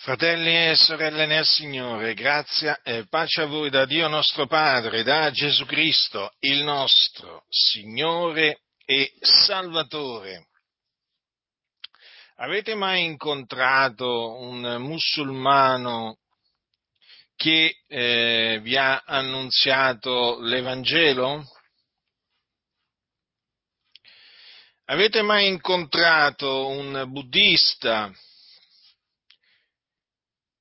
Fratelli e sorelle nel Signore, grazia e pace a voi da Dio nostro Padre, da Gesù Cristo, il nostro Signore e Salvatore. Avete mai incontrato un musulmano che eh, vi ha annunziato l'Evangelo? Avete mai incontrato un buddista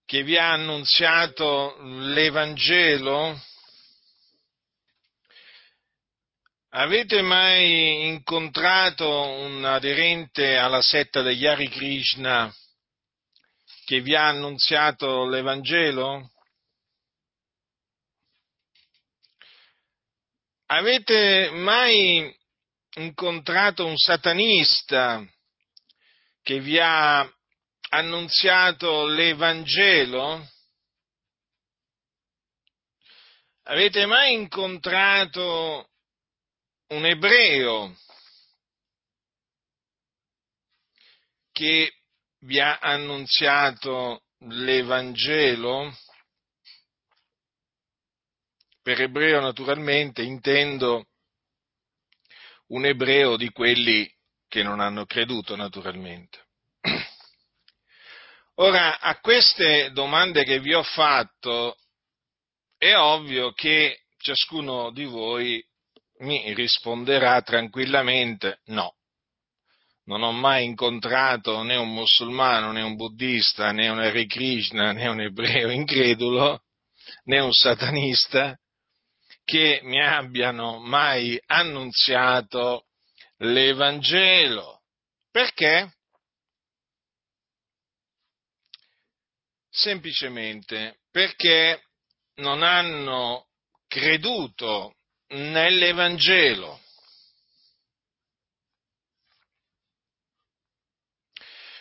che vi ha annunziato l'Evangelo? Avete mai incontrato un aderente alla setta degli Hari Krishna che vi ha annunziato l'Evangelo? Avete mai incontrato un satanista che vi ha annunziato l'Evangelo? Avete mai incontrato un ebreo che vi ha annunziato l'Evangelo? Per ebreo naturalmente intendo un ebreo di quelli che non hanno creduto naturalmente. Ora, a queste domande che vi ho fatto, è ovvio che ciascuno di voi mi risponderà tranquillamente no. Non ho mai incontrato né un musulmano, né un buddista, né un Hare Krishna, né un ebreo incredulo, né un satanista che mi abbiano mai annunziato l'Evangelo. Perché? Semplicemente perché non hanno creduto nell'Evangelo.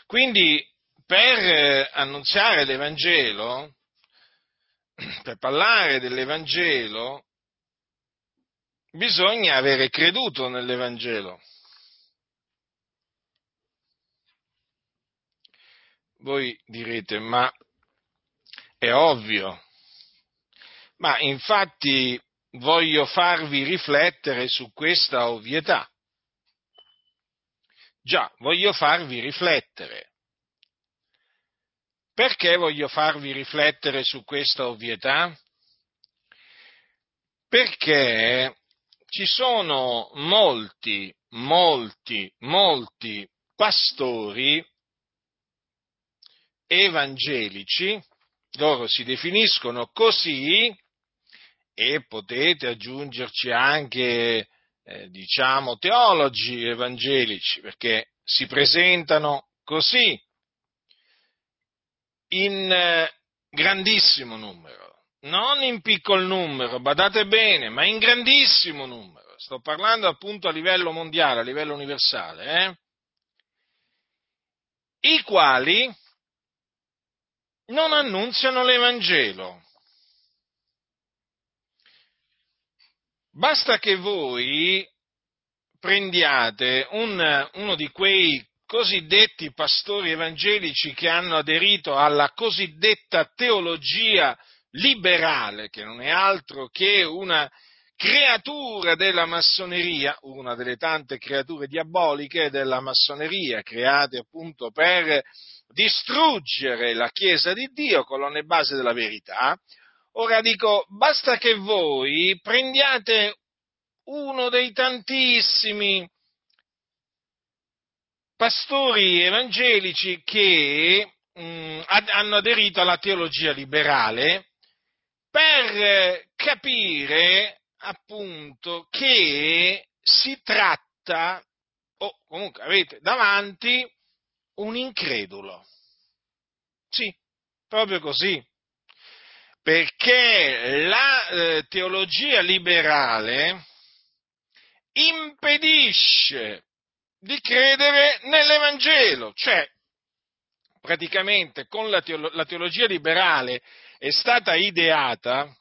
Quindi per annunziare l'Evangelo, per parlare dell'Evangelo, bisogna avere creduto nell'Evangelo. Voi direte, ma è ovvio. Ma infatti voglio farvi riflettere su questa ovvietà. Già, voglio farvi riflettere. Perché voglio farvi riflettere su questa ovvietà? Perché ci sono molti, molti, molti pastori evangelici loro si definiscono così e potete aggiungerci anche, eh, diciamo, teologi evangelici, perché si presentano così in eh, grandissimo numero, non in piccolo numero, badate bene, ma in grandissimo numero. Sto parlando appunto a livello mondiale, a livello universale, eh? i quali non annunziano l'Evangelo. Basta che voi prendiate un, uno di quei cosiddetti pastori evangelici che hanno aderito alla cosiddetta teologia liberale, che non è altro che una creatura della massoneria, una delle tante creature diaboliche della massoneria, create appunto per distruggere la Chiesa di Dio, colonne base della verità. Ora dico, basta che voi prendiate uno dei tantissimi pastori evangelici che mh, mm, hanno aderito alla teologia liberale per capire appunto che si tratta, o comunque avete davanti un incredulo. Sì, proprio così. Perché la eh, teologia liberale impedisce di credere nell'Evangelo, cioè praticamente con la, teolo- la teologia liberale è stata ideata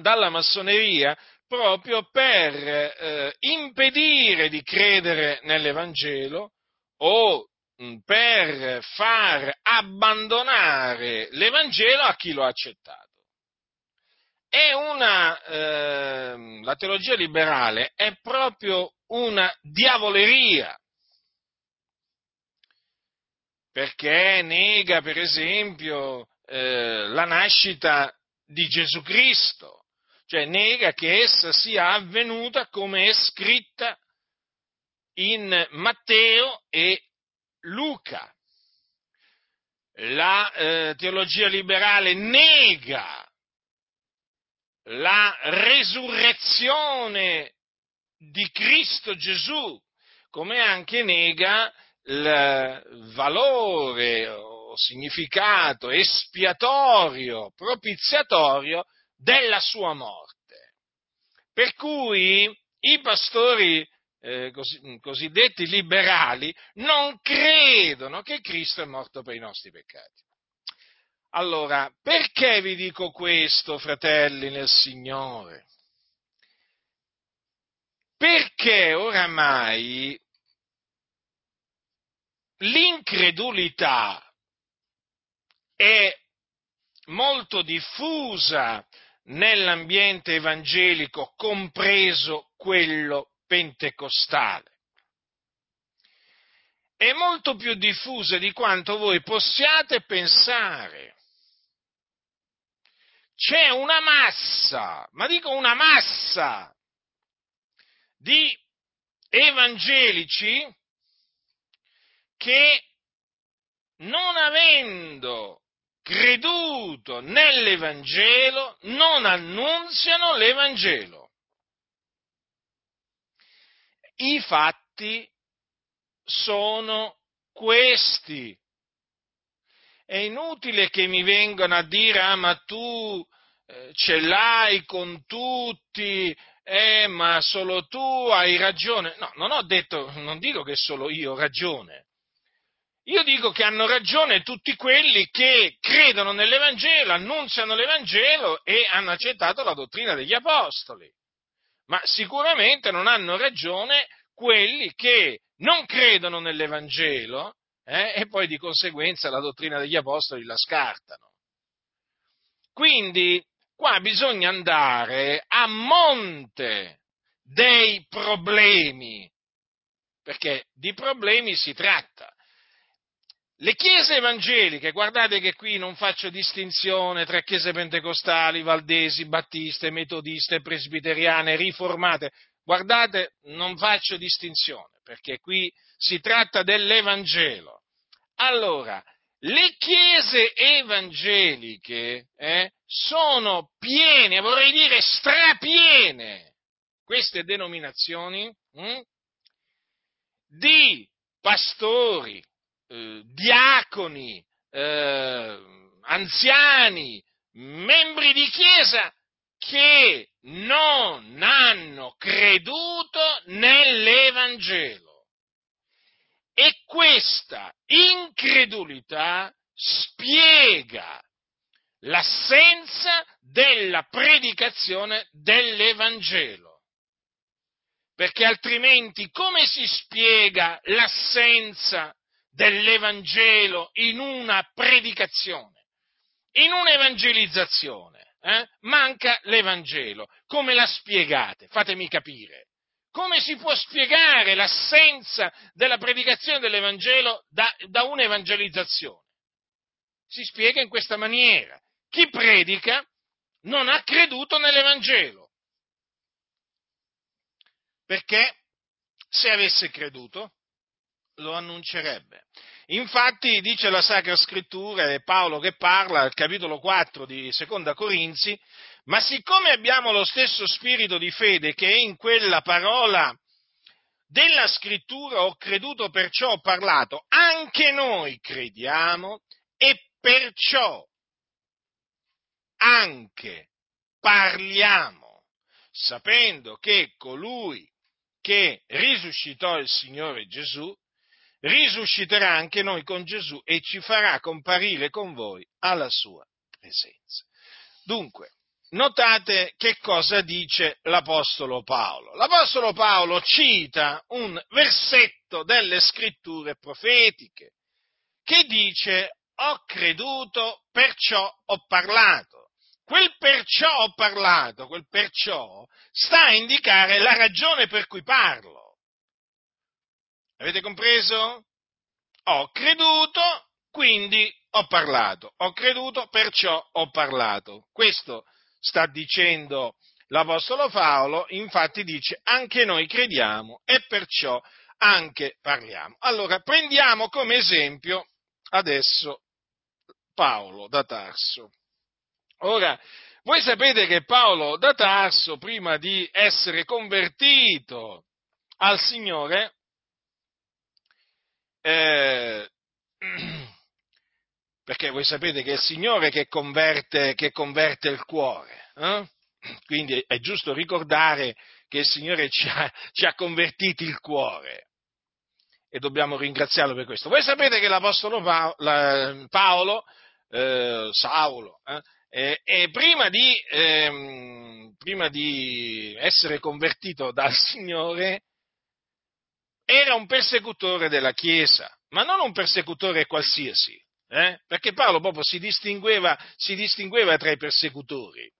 dalla massoneria proprio per eh, impedire di credere nell'Evangelo o per far abbandonare l'Evangelo a chi lo ha accettato. È una, eh, la teologia liberale è proprio una diavoleria, perché nega, per esempio, eh, la nascita di Gesù Cristo, cioè nega che essa sia avvenuta come è scritta in Matteo e Luca. La eh, teologia liberale nega la resurrezione di Cristo Gesù, come anche nega il valore o significato espiatorio, propiziatorio della sua morte. Per cui i pastori eh, cos- cosiddetti liberali non credono che Cristo è morto per i nostri peccati. Allora, perché vi dico questo, fratelli nel Signore? Perché oramai l'incredulità è molto diffusa nell'ambiente evangelico, compreso quello pentecostale. È molto più diffusa di quanto voi possiate pensare. C'è una massa, ma dico una massa, di evangelici che non avendo creduto nell'Evangelo non annunziano l'Evangelo. I fatti sono questi. È inutile che mi vengano a dire, ah ma tu eh, ce l'hai con tutti, eh ma solo tu hai ragione. No, non ho detto, non dico che solo io ho ragione. Io dico che hanno ragione tutti quelli che credono nell'Evangelo, annunziano l'Evangelo e hanno accettato la dottrina degli Apostoli. Ma sicuramente non hanno ragione quelli che non credono nell'Evangelo eh, e poi di conseguenza la dottrina degli Apostoli la scartano. Quindi qua bisogna andare a monte dei problemi, perché di problemi si tratta. Le chiese evangeliche, guardate che qui non faccio distinzione tra chiese pentecostali, valdesi, battiste, metodiste, presbiteriane, riformate, guardate, non faccio distinzione, perché qui si tratta dell'Evangelo. Allora, le chiese evangeliche eh, sono piene, vorrei dire strapiene, queste denominazioni hm, di pastori, eh, diaconi, eh, anziani, membri di chiesa che non hanno creduto nell'Evangelo. E questa incredulità spiega l'assenza della predicazione dell'Evangelo perché altrimenti come si spiega l'assenza dell'Evangelo in una predicazione, in un'evangelizzazione? Eh? Manca l'Evangelo. Come la spiegate? Fatemi capire. Come si può spiegare l'assenza della predicazione dell'Evangelo da, da un'evangelizzazione? Si spiega in questa maniera. Chi predica non ha creduto nell'Evangelo perché se avesse creduto lo annuncerebbe. Infatti dice la Sacra Scrittura, è Paolo che parla, al capitolo 4 di Seconda Corinzi, ma siccome abbiamo lo stesso spirito di fede che è in quella parola della Scrittura ho creduto, perciò ho parlato, anche noi crediamo e perciò anche parliamo, sapendo che colui che risuscitò il Signore Gesù, risusciterà anche noi con Gesù e ci farà comparire con voi alla sua presenza. Dunque, notate che cosa dice l'Apostolo Paolo. L'Apostolo Paolo cita un versetto delle scritture profetiche che dice ho creduto, perciò ho parlato. Quel perciò ho parlato, quel perciò sta a indicare la ragione per cui parlo. Avete compreso? Ho creduto, quindi ho parlato. Ho creduto, perciò ho parlato. Questo sta dicendo l'Apostolo Paolo, infatti dice anche noi crediamo e perciò anche parliamo. Allora prendiamo come esempio adesso Paolo da Tarso. Ora, voi sapete che Paolo da Tarso, prima di essere convertito al Signore, eh, perché voi sapete che è il Signore che converte, che converte il cuore. Eh? Quindi è giusto ricordare che il Signore ci ha, ci ha, convertiti il cuore e dobbiamo ringraziarlo per questo. Voi sapete che l'Apostolo Paolo, Paolo eh, Saulo, eh, e prima di, ehm, prima di essere convertito dal Signore era un persecutore della Chiesa, ma non un persecutore qualsiasi eh? perché Paolo proprio si distingueva, si distingueva tra i persecutori.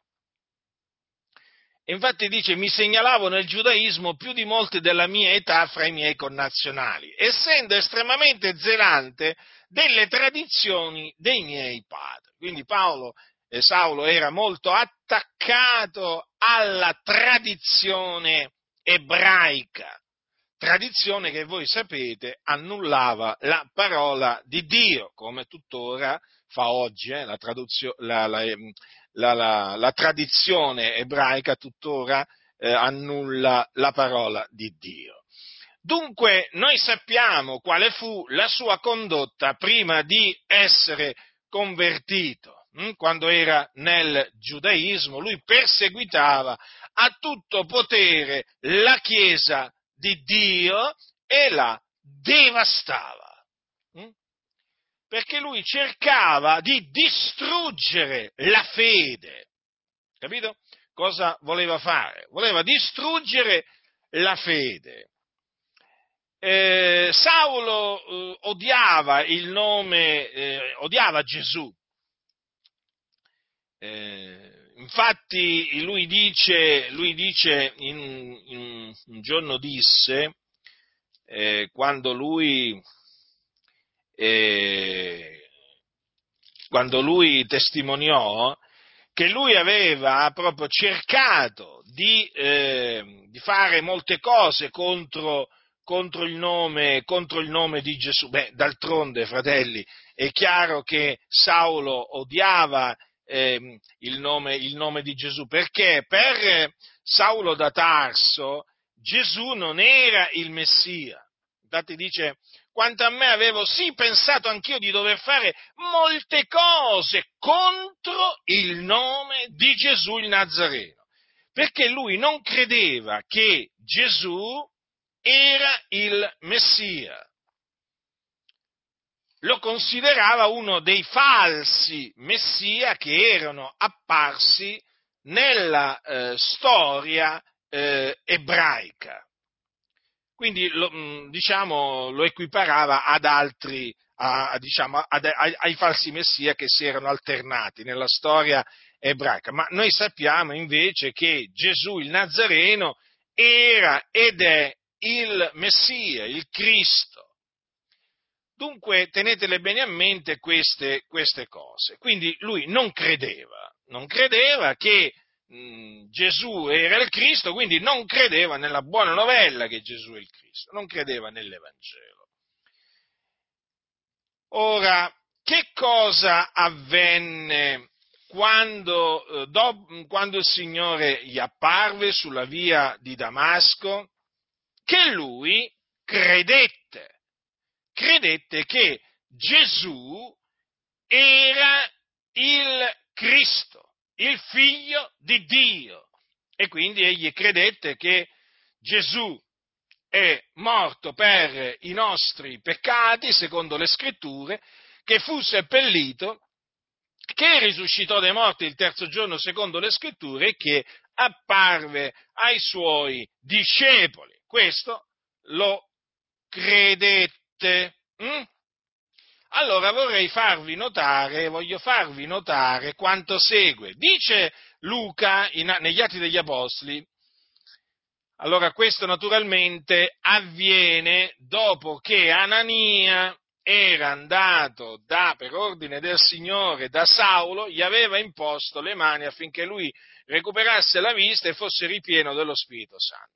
Infatti dice, mi segnalavo nel giudaismo più di molti della mia età fra i miei connazionali, essendo estremamente zelante delle tradizioni dei miei padri. Quindi Paolo, eh, Saulo era molto attaccato alla tradizione ebraica, tradizione che voi sapete annullava la parola di Dio, come tuttora fa oggi eh, la, la, ehm, la, la, tradizione ebraica tuttora eh, annulla la parola di Dio. Dunque noi sappiamo quale fu la sua condotta prima di essere convertito. Hm? Quando era nel giudaismo, lui perseguitava a tutto potere la Chiesa di Dio e la devastava. Mm? Perché lui cercava di distruggere la fede. Capito? Cosa voleva fare? Voleva distruggere la fede. Eh, Saulo eh, odiava il nome, eh, odiava Gesù. Eh, infatti lui dice, lui dice in, in, un giorno disse, eh, quando lui, eh, quando lui testimoniò, che lui aveva proprio cercato di, eh, di fare molte cose contro, contro, il nome, contro il nome di Gesù. Beh, d'altronde, fratelli, è chiaro che Saulo odiava eh, il, nome, il nome di Gesù, perché? Per Saulo da Tarso Gesù non era il Messia. Infatti dice, quanto a me avevo sì pensato anch'io di dover fare molte cose contro il nome di Gesù il Nazareno, perché lui non credeva che Gesù era il Messia lo considerava uno dei falsi messia che erano apparsi nella eh, storia eh, ebraica. Quindi lo, mm, diciamo, lo equiparava ad altri, a, diciamo, ad, ai, ai falsi messia che si erano alternati nella storia ebraica. Ma noi sappiamo invece che Gesù il Nazareno era ed è il Messia, il Cristo Dunque tenetele bene a mente queste, queste cose. Quindi lui non credeva, non credeva che mh, Gesù era il Cristo, quindi non credeva nella buona novella che Gesù è il Cristo, non credeva nell'Evangelo. Ora, che cosa avvenne quando, eh, do, quando il Signore gli apparve sulla via di Damasco? Che lui credette credette che Gesù era il Cristo, il figlio di Dio. E quindi egli credette che Gesù è morto per i nostri peccati, secondo le scritture, che fu seppellito che risuscitò dai morti il terzo giorno secondo le scritture e che apparve ai suoi discepoli. Questo lo credette. Hm? Allora vorrei farvi notare, voglio farvi notare quanto segue. Dice Luca in, negli Atti degli Apostoli, allora questo naturalmente avviene dopo che Anania era andato da, per ordine del Signore da Saulo, gli aveva imposto le mani affinché lui recuperasse la vista e fosse ripieno dello Spirito Santo.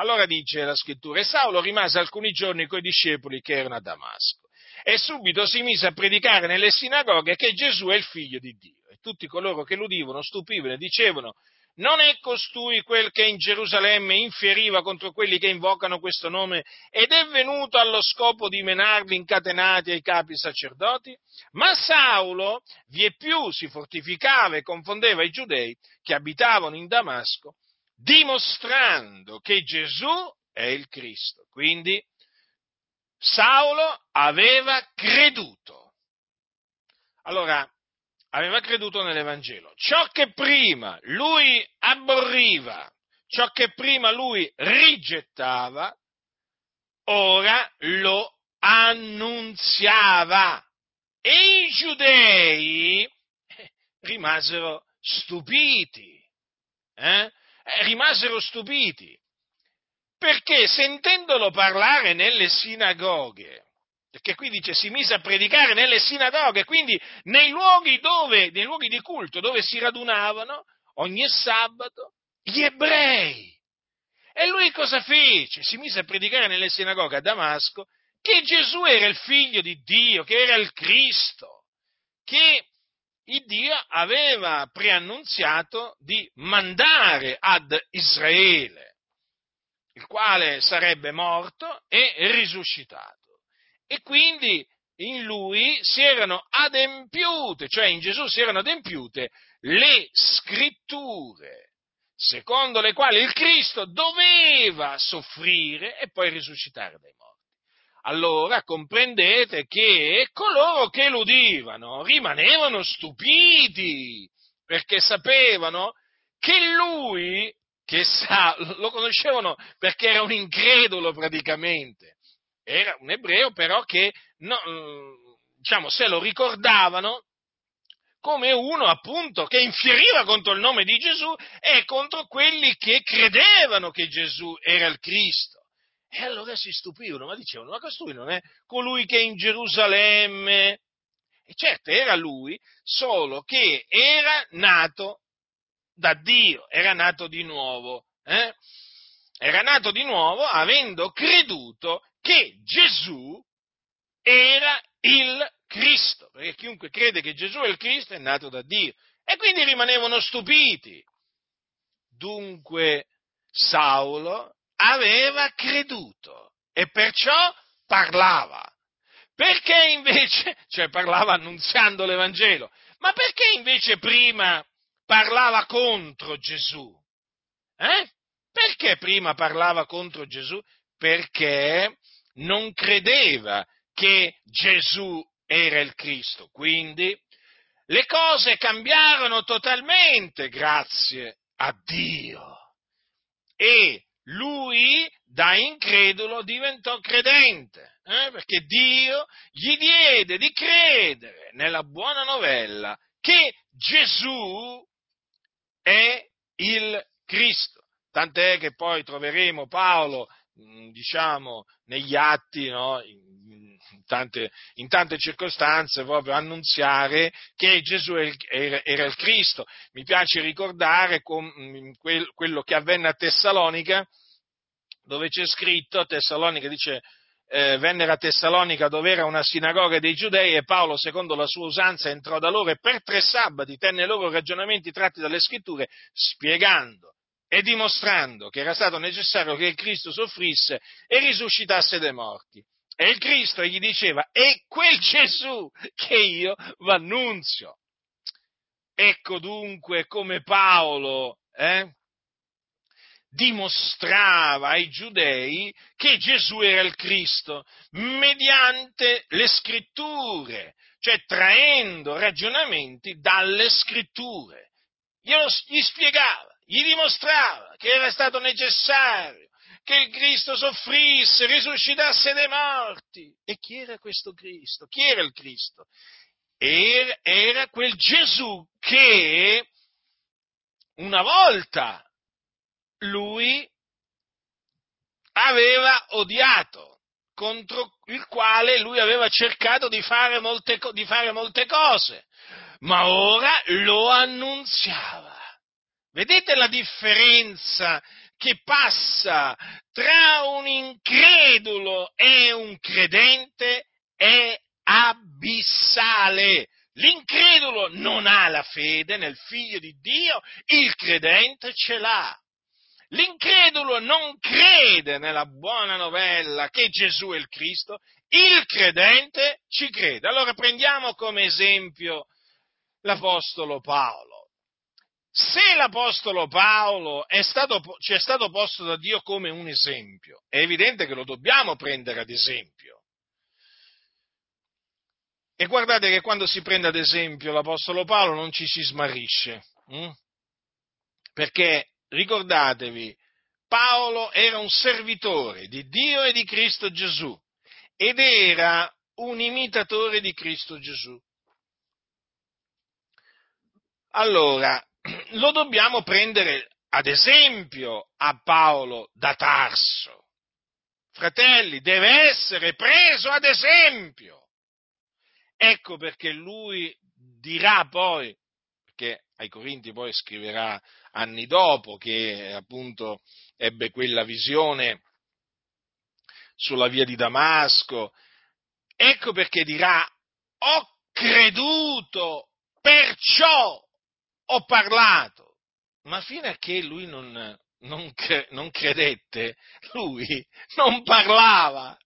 Allora dice la scrittura, e Saulo rimase alcuni giorni coi discepoli che erano a Damasco e subito si mise a predicare nelle sinagoghe che Gesù è il figlio di Dio. E tutti coloro che l'udivano stupivano e dicevano, non è costui quel che in Gerusalemme infieriva contro quelli che invocano questo nome ed è venuto allo scopo di menarli incatenati ai capi sacerdoti? Ma Saulo vie più si fortificava e confondeva i giudei che abitavano in Damasco, dimostrando che Gesù è il Cristo. Quindi Saulo aveva creduto. Allora, aveva creduto nell'Evangelo. Ciò che prima lui abborriva, ciò che prima lui rigettava, ora lo annunziava. E i giudei rimasero stupiti. Eh? Eh rimasero stupiti perché sentendolo parlare nelle sinagoghe, perché qui dice si mise a predicare nelle sinagoghe, quindi nei luoghi, dove, nei luoghi di culto dove si radunavano ogni sabato gli ebrei. E lui cosa fece? Si mise a predicare nelle sinagoghe a Damasco che Gesù era il figlio di Dio, che era il Cristo, che il Dio aveva preannunziato di mandare ad Israele il quale sarebbe morto e risuscitato. E quindi in lui si erano adempiute, cioè in Gesù si erano adempiute le scritture, secondo le quali il Cristo doveva soffrire e poi risuscitare dai morti. Allora comprendete che coloro che lo udivano rimanevano stupiti, perché sapevano che lui che sa, lo conoscevano perché era un incredulo praticamente, era un ebreo però che, no, mm, diciamo, se lo ricordavano come uno appunto che infieriva contro il nome di Gesù e contro quelli che credevano che Gesù era il Cristo. E allora si stupivano, ma dicevano, ma costui non è colui che è in Gerusalemme? E certo era lui, solo che era nato da Dio, era nato di nuovo. Eh? Era nato di nuovo avendo creduto che Gesù era il Cristo, perché chiunque crede che Gesù è il Cristo è nato da Dio. E quindi rimanevano stupiti. Dunque Saulo aveva creduto e perciò parlava. Perché invece, cioè parlava annunziando l'Evangelo, ma perché invece prima parlava contro Gesù. Eh? Perché prima parlava contro Gesù? Perché non credeva che Gesù era il Cristo. Quindi le cose cambiarono totalmente grazie a Dio. E lui da incredulo diventò credente, eh? perché Dio gli diede di credere nella buona novella che Gesù è il Cristo. Tant'è che poi troveremo Paolo, diciamo, negli atti, no? In, tante, in, tante, circostanze, proprio annunziare che Gesù era, era il Cristo. Mi piace ricordare com, mm, quello che avvenne a Tessalonica, dove c'è scritto, Tessalonica dice eh, vennero a Tessalonica dove era una sinagoga dei giudei e Paolo, secondo la sua usanza, entrò da loro e per tre sabati tenne loro ragionamenti tratti dalle scritture, spiegando e dimostrando che era stato necessario che il Cristo soffrisse e risuscitasse dai morti. E il Cristo gli diceva, è quel Gesù che io v'annunzio. Ecco dunque come Paolo eh, dimostrava ai giudei che Gesù era il Cristo mediante le scritture, cioè traendo ragionamenti dalle scritture. Glielo, gli spiegava, gli dimostrava che era stato necessario che il Cristo soffrisse, risuscitasse dai morti. E chi era questo Cristo? Chi era il Cristo? Era, era quel Gesù che una volta lui aveva odiato, contro il quale lui aveva cercato di fare molte, di fare molte cose, ma ora lo annunziava. Vedete la differenza che passa tra un incredulo e un credente? È abissale. L'incredulo non ha la fede nel figlio di Dio, il credente ce l'ha. L'incredulo non crede nella buona novella che Gesù è il Cristo, il credente ci crede. Allora prendiamo come esempio l'Apostolo Paolo. Se l'Apostolo Paolo stato, ci è stato posto da Dio come un esempio, è evidente che lo dobbiamo prendere ad esempio. E guardate che quando si prende ad esempio l'Apostolo Paolo non ci si smarrisce, hm? perché ricordatevi, Paolo era un servitore di Dio e di Cristo Gesù ed era un imitatore di Cristo Gesù. Allora, lo dobbiamo prendere ad esempio a Paolo da Tarso. Fratelli, deve essere preso ad esempio. Ecco perché lui dirà poi, perché ai Corinti poi scriverà anni dopo che appunto ebbe quella visione sulla via di Damasco. Ecco perché dirà, ho creduto, perciò ho parlato. Ma fino a che lui non, non, non credette, lui non parlava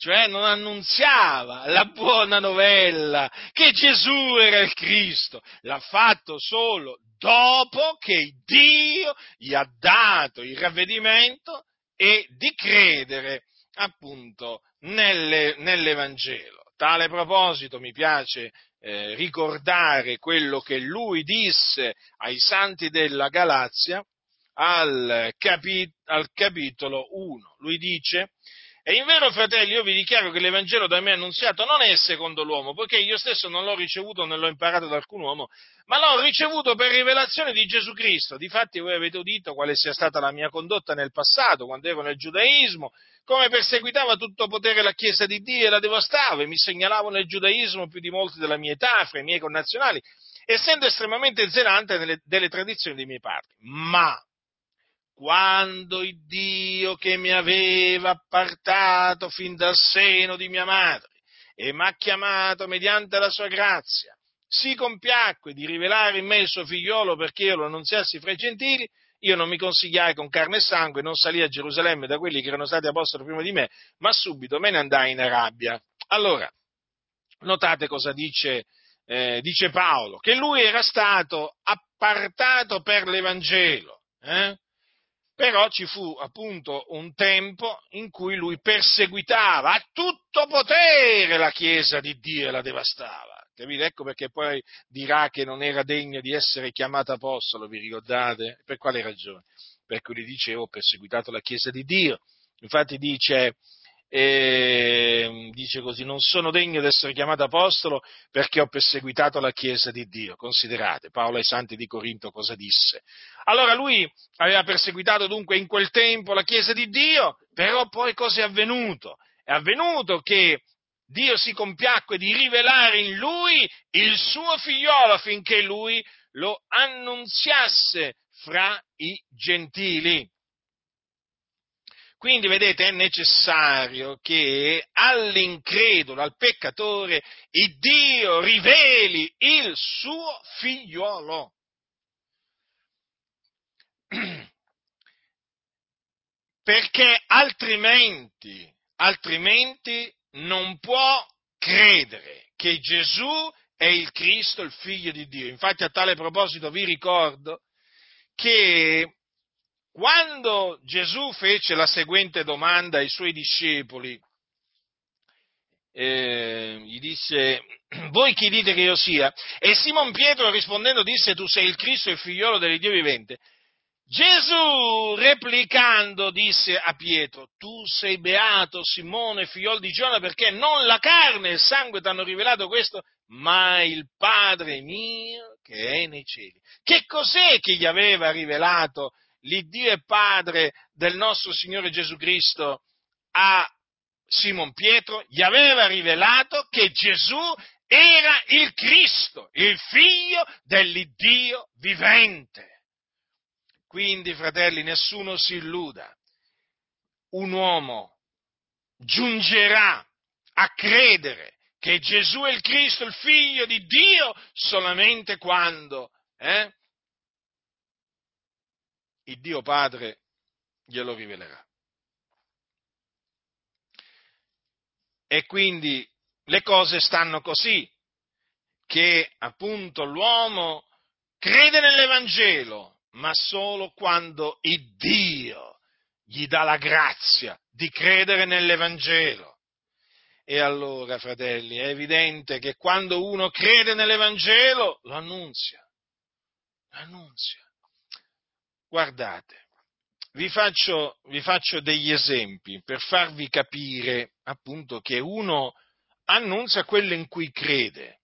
cioè non annunziava la buona novella che Gesù era il Cristo, l'ha fatto solo dopo che Dio gli ha dato il ravvedimento e di credere appunto nelle, nell'Evangelo. Tale proposito mi piace eh, ricordare quello che lui disse ai santi della Galazia al, capi, al capitolo 1. Lui dice, e in vero, fratelli, io vi dichiaro che l'Evangelo da me annunziato non è secondo l'uomo, poiché io stesso non l'ho ricevuto né l'ho imparato da alcun uomo, ma l'ho ricevuto per rivelazione di Gesù Cristo. Difatti voi avete udito quale sia stata la mia condotta nel passato, quando ero nel giudaismo, come perseguitava tutto potere la Chiesa di Dio e la devastavo, e mi segnalavo nel giudaismo più di molti della mia età, fra i miei connazionali, essendo estremamente zelante delle, delle tradizioni dei miei padri. Ma quando il Dio che mi aveva appartato fin dal seno di mia madre e mi ha chiamato mediante la sua grazia, si compiacque di rivelare in me il suo figliolo perché io lo annunziassi fra i gentili, io non mi consigliai con carne e sangue, non salì a Gerusalemme da quelli che erano stati apostoli prima di me, ma subito me ne andai in Arabia. Allora, notate cosa dice, eh, dice Paolo, che lui era stato appartato per l'Evangelo. Eh? Però ci fu appunto un tempo in cui lui perseguitava a tutto potere la Chiesa di Dio e la devastava. Capite? Ecco perché poi dirà che non era degno di essere chiamato apostolo, vi ricordate? Per quale ragione? Perché lui diceva ho perseguitato la Chiesa di Dio. Infatti dice, e dice così, non sono degno di essere chiamato apostolo perché ho perseguitato la Chiesa di Dio. Considerate, Paolo ai Santi di Corinto cosa disse. Allora lui aveva perseguitato dunque in quel tempo la Chiesa di Dio, però poi cosa è avvenuto? È avvenuto che Dio si compiacque di rivelare in lui il suo figliolo affinché lui lo annunziasse fra i gentili. Quindi, vedete, è necessario che all'incredulo, al peccatore, il Dio riveli il suo figliolo. Perché altrimenti, altrimenti non può credere che Gesù è il Cristo, il figlio di Dio. Infatti a tale proposito vi ricordo che quando Gesù fece la seguente domanda ai suoi discepoli, eh, gli disse, voi chi dite che io sia? E Simon Pietro rispondendo disse, tu sei il Cristo, il figliolo dell'Iddio vivente. Gesù replicando disse a Pietro, tu sei beato Simone, figliolo di Giona, perché non la carne e il sangue ti hanno rivelato questo, ma il Padre mio che è nei cieli. Che cos'è che gli aveva rivelato l'Iddio e Padre del nostro Signore Gesù Cristo a Simon Pietro? Gli aveva rivelato che Gesù era il Cristo, il figlio dell'Iddio vivente. Quindi, fratelli, nessuno si illuda. Un uomo giungerà a credere che Gesù è il Cristo, il figlio di Dio, solamente quando eh, il Dio Padre glielo rivelerà. E quindi le cose stanno così, che appunto l'uomo crede nell'Evangelo, ma solo quando il Dio gli dà la grazia di credere nell'Evangelo. E allora, fratelli, è evidente che quando uno crede nell'Evangelo, lo annunzia. Lo annunzia. Guardate, vi faccio, vi faccio degli esempi per farvi capire appunto che uno annunzia quello in cui crede.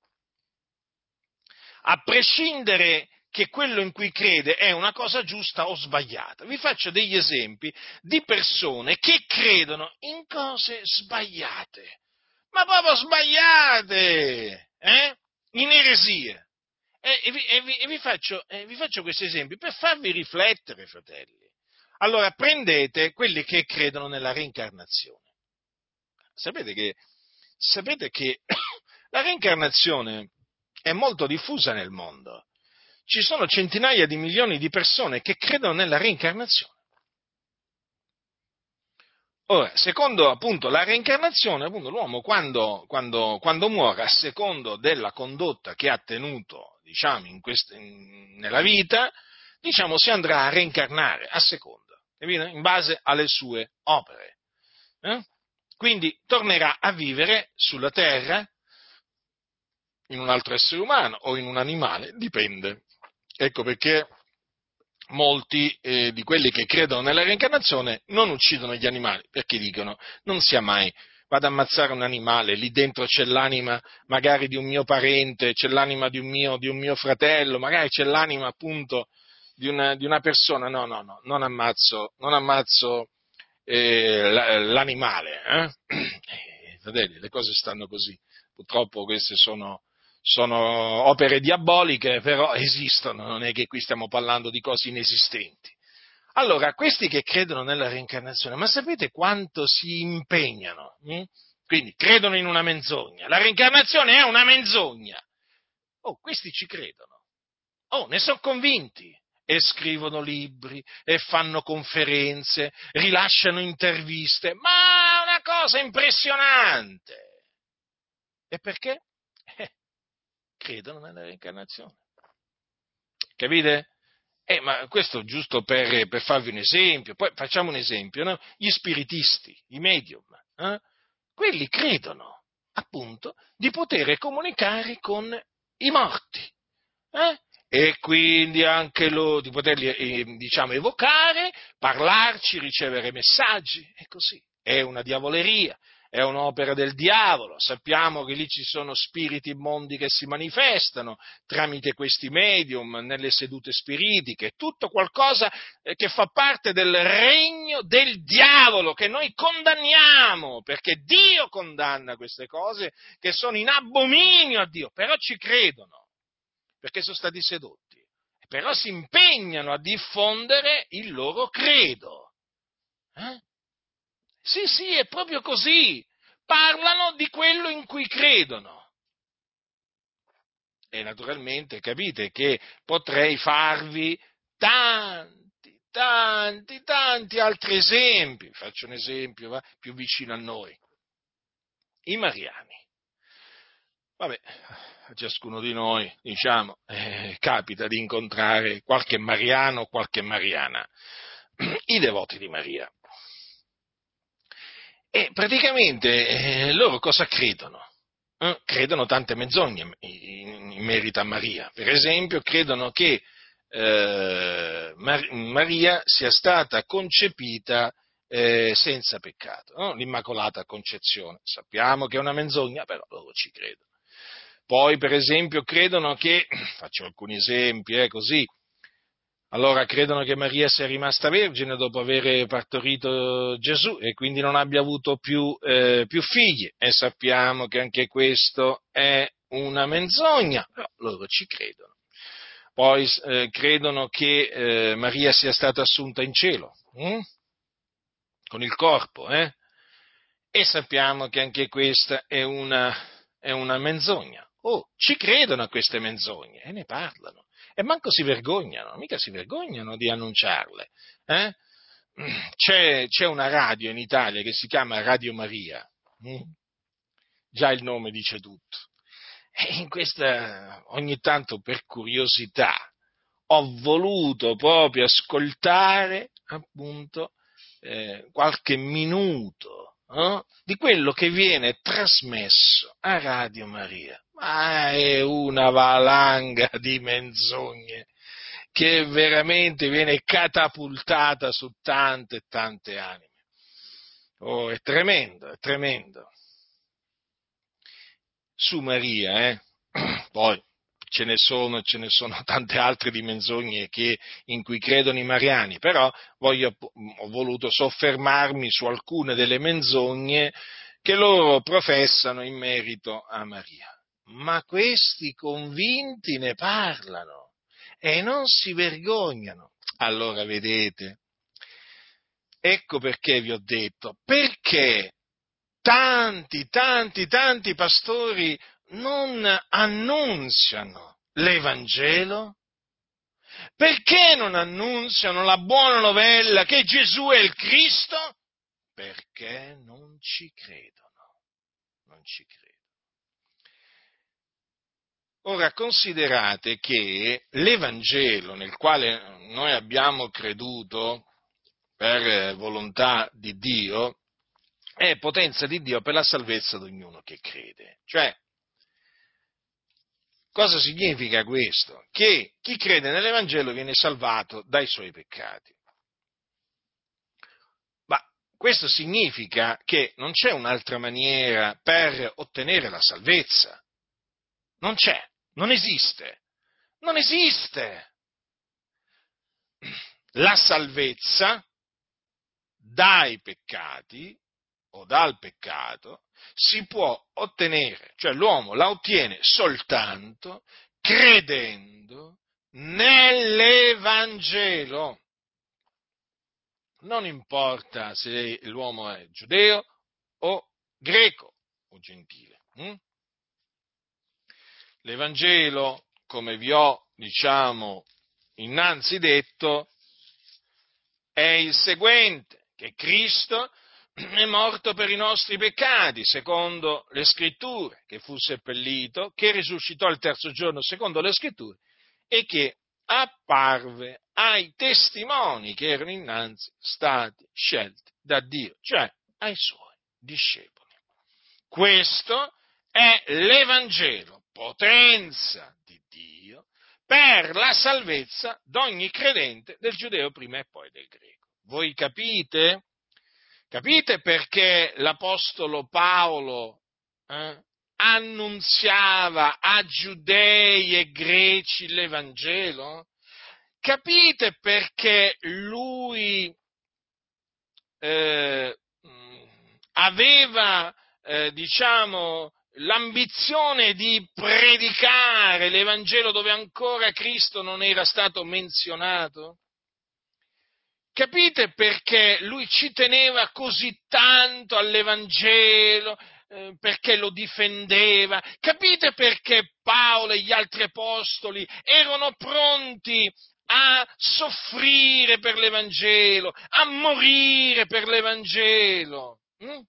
A prescindere che quello in cui crede è una cosa giusta o sbagliata. Vi faccio degli esempi di persone che credono in cose sbagliate, ma proprio sbagliate, eh? in eresie. E, e, vi, e, vi, e vi, faccio, vi faccio questi esempi per farvi riflettere, fratelli. Allora, prendete quelli che credono nella reincarnazione. Sapete che, sapete che la reincarnazione è molto diffusa nel mondo ci sono centinaia di milioni di persone che credono nella reincarnazione. Ora, secondo appunto la reincarnazione, appunto, l'uomo quando, quando, quando, muore, a secondo della condotta che ha tenuto, diciamo, in queste, in, nella vita, diciamo, si andrà a reincarnare a seconda, in base alle sue opere. Eh? Quindi tornerà a vivere sulla terra in un altro essere umano o in un animale, dipende. Ecco perché molti eh, di quelli che credono nella reincarnazione non uccidono gli animali, perché dicono non sia mai vado ad ammazzare un animale, lì dentro c'è l'anima magari di un mio parente, c'è l'anima di un mio, di un mio fratello, magari c'è l'anima appunto di una, di una, persona, no, no, no, non ammazzo, non ammazzo eh, l'animale. Eh? Eh, le cose stanno così, purtroppo queste sono sono opere diaboliche, però esistono, non è che qui stiamo parlando di cose inesistenti. Allora, questi che credono nella reincarnazione, ma sapete quanto si impegnano? Hm? Quindi credono in una menzogna. La reincarnazione è una menzogna. Oh, questi ci credono. Oh, ne sono convinti. E scrivono libri, e fanno conferenze, rilasciano interviste, ma una cosa impressionante. E perché? credono nella reincarnazione. Capite? Eh, ma questo giusto per, per, farvi un esempio. Poi facciamo un esempio, no? Gli spiritisti, i medium, eh? quelli credono appunto di poter comunicare con i morti. Eh? E quindi anche loro di poterli, eh, diciamo, evocare, parlarci, ricevere messaggi, e così. È una diavoleria, è un'opera del diavolo, sappiamo che lì ci sono spiriti immondi che si manifestano tramite questi medium nelle sedute spiritiche, tutto qualcosa eh, che fa parte del regno del diavolo che noi condanniamo, perché Dio condanna queste cose che sono in abominio a Dio, però ci credono, perché sono stati sedotti, però si impegnano a diffondere il loro credo. Eh? Sì, sì, è proprio così. Parlano di quello in cui credono. E naturalmente capite che potrei farvi tanti, tanti, tanti altri esempi. Faccio un esempio va, più vicino a noi. I mariani. Vabbè, a ciascuno di noi, diciamo, eh, capita di incontrare qualche mariano o qualche mariana i devoti di Maria. E praticamente eh, loro cosa credono? Eh, credono tante menzogne in, in, merito a Maria. Per esempio, credono che eh, Mar- Maria sia stata concepita eh, senza peccato, no? l'Immacolata Concezione. Sappiamo che è una menzogna, però loro ci credono. Poi, per esempio, credono che, faccio alcuni esempi, eh, così, allora credono che Maria sia rimasta vergine dopo aver partorito Gesù e quindi non abbia avuto più, eh, più figli e sappiamo che anche questo è una menzogna, però loro ci credono. Poi eh, credono che eh, Maria sia stata assunta in cielo hm? con il corpo eh? e sappiamo che anche questa è una, è una menzogna. Oh, ci credono a queste menzogne e ne parlano e manco si vergognano, mica si vergognano di annunciarle. Eh? C'è, c'è, una radio in Italia che si chiama Radio Maria, mm? già il nome dice tutto. E in questa, ogni tanto per curiosità, ho voluto proprio ascoltare appunto eh, qualche minuto eh, di quello che viene trasmesso a Radio Maria ma è una valanga di menzogne che veramente viene catapultata su tante e tante anime. Oh, è tremendo, è tremendo. Su Maria, eh? Poi ce ne sono, ce ne sono tante altre di menzogne che, in cui credono i mariani, però voglio, ho voluto soffermarmi su alcune delle menzogne che loro professano in merito a Maria ma questi convinti ne parlano e non si vergognano. Allora vedete, ecco perché vi ho detto, perché tanti, tanti, tanti pastori non annunziano l'Evangelo? Perché non annunziano la buona novella che Gesù è il Cristo? Perché non ci credono, non ci credono. Ora considerate che l'Evangelo nel quale noi abbiamo creduto per volontà di Dio è potenza di Dio per la salvezza di ognuno che crede. Cioè, cosa significa questo? Che chi crede nell'Evangelo viene salvato dai suoi peccati. Ma questo significa che non c'è un'altra maniera per ottenere la salvezza. Non c'è. Non esiste. Non esiste. La salvezza dai peccati o dal peccato si può ottenere, cioè l'uomo la ottiene soltanto credendo nell'Evangelo. Non importa se l'uomo è giudeo o greco o gentile. Hm? L'Evangelo, come vi ho, diciamo, innanzi detto, è il seguente, che Cristo è morto per i nostri peccati, secondo le scritture, che fu seppellito, che risuscitò il terzo giorno, secondo le scritture, e che apparve ai testimoni che erano innanzi stati scelti da Dio, cioè ai suoi discepoli. Questo è l'Evangelo potenza di Dio per la salvezza d'ogni credente del giudeo prima e poi del greco. Voi capite? Capite perché l'Apostolo Paolo eh, annunziava a giudei e greci l'Evangelo? Capite perché lui eh, aveva, eh, diciamo, l'ambizione di predicare l'Evangelo dove ancora Cristo non era stato menzionato? Capite perché lui ci teneva così tanto all'Evangelo, eh, perché lo difendeva? Capite perché Paolo e gli altri apostoli erano pronti a soffrire per l'Evangelo, a morire per l'Evangelo? Hm?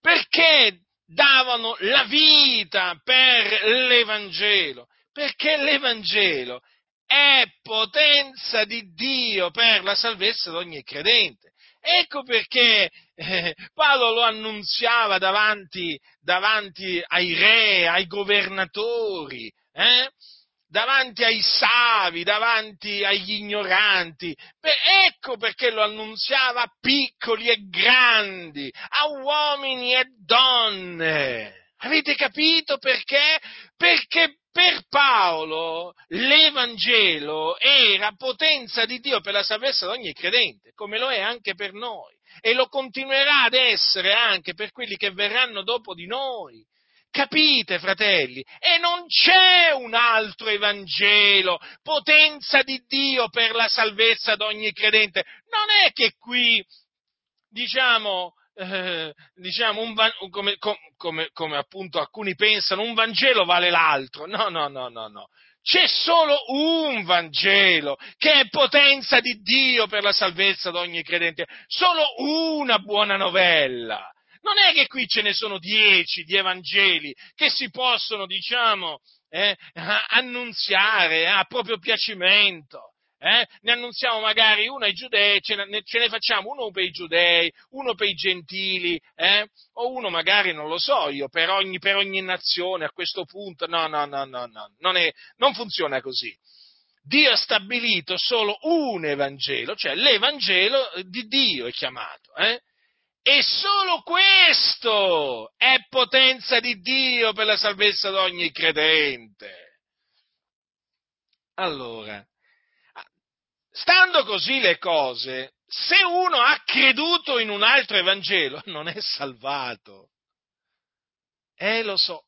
Perché davano la vita per l'Evangelo, perché l'Evangelo è potenza di Dio per la salvezza di ogni credente. Ecco perché eh, Paolo lo annunziava davanti, davanti, ai re, ai governatori, eh? davanti ai savi, davanti agli ignoranti. Beh, ecco perché lo annunziava a piccoli e grandi, a uomini e donne. Avete capito perché? Perché per Paolo l'Evangelo era potenza di Dio per la salvezza di ogni credente, come lo è anche per noi e lo continuerà ad essere anche per quelli che verranno dopo di noi. Capite, fratelli? E non c'è un altro Evangelo, potenza di Dio per la salvezza di ogni credente. Non è che qui, diciamo, eh, diciamo un, come, come, come appunto alcuni pensano, un Vangelo vale l'altro. No, no, no, no, no. C'è solo un Vangelo che è potenza di Dio per la salvezza di ogni credente, solo una buona novella. Non è che qui ce ne sono dieci di Evangeli che si possono, diciamo, eh, annunziare a proprio piacimento. Eh? Ne annunziamo magari uno ai giudei, ce ne, ce ne, facciamo uno per i giudei, uno per i gentili, eh? o uno magari, non lo so io, per ogni, per ogni nazione a questo punto. No, no, no, no, no, non, è, non funziona così. Dio ha stabilito solo un Evangelo, cioè l'Evangelo di Dio è chiamato. Eh? E solo questo è potenza di Dio per la salvezza di ogni credente. Allora, stando così le cose, se uno ha creduto in un altro Evangelo, non è salvato. Eh, lo so.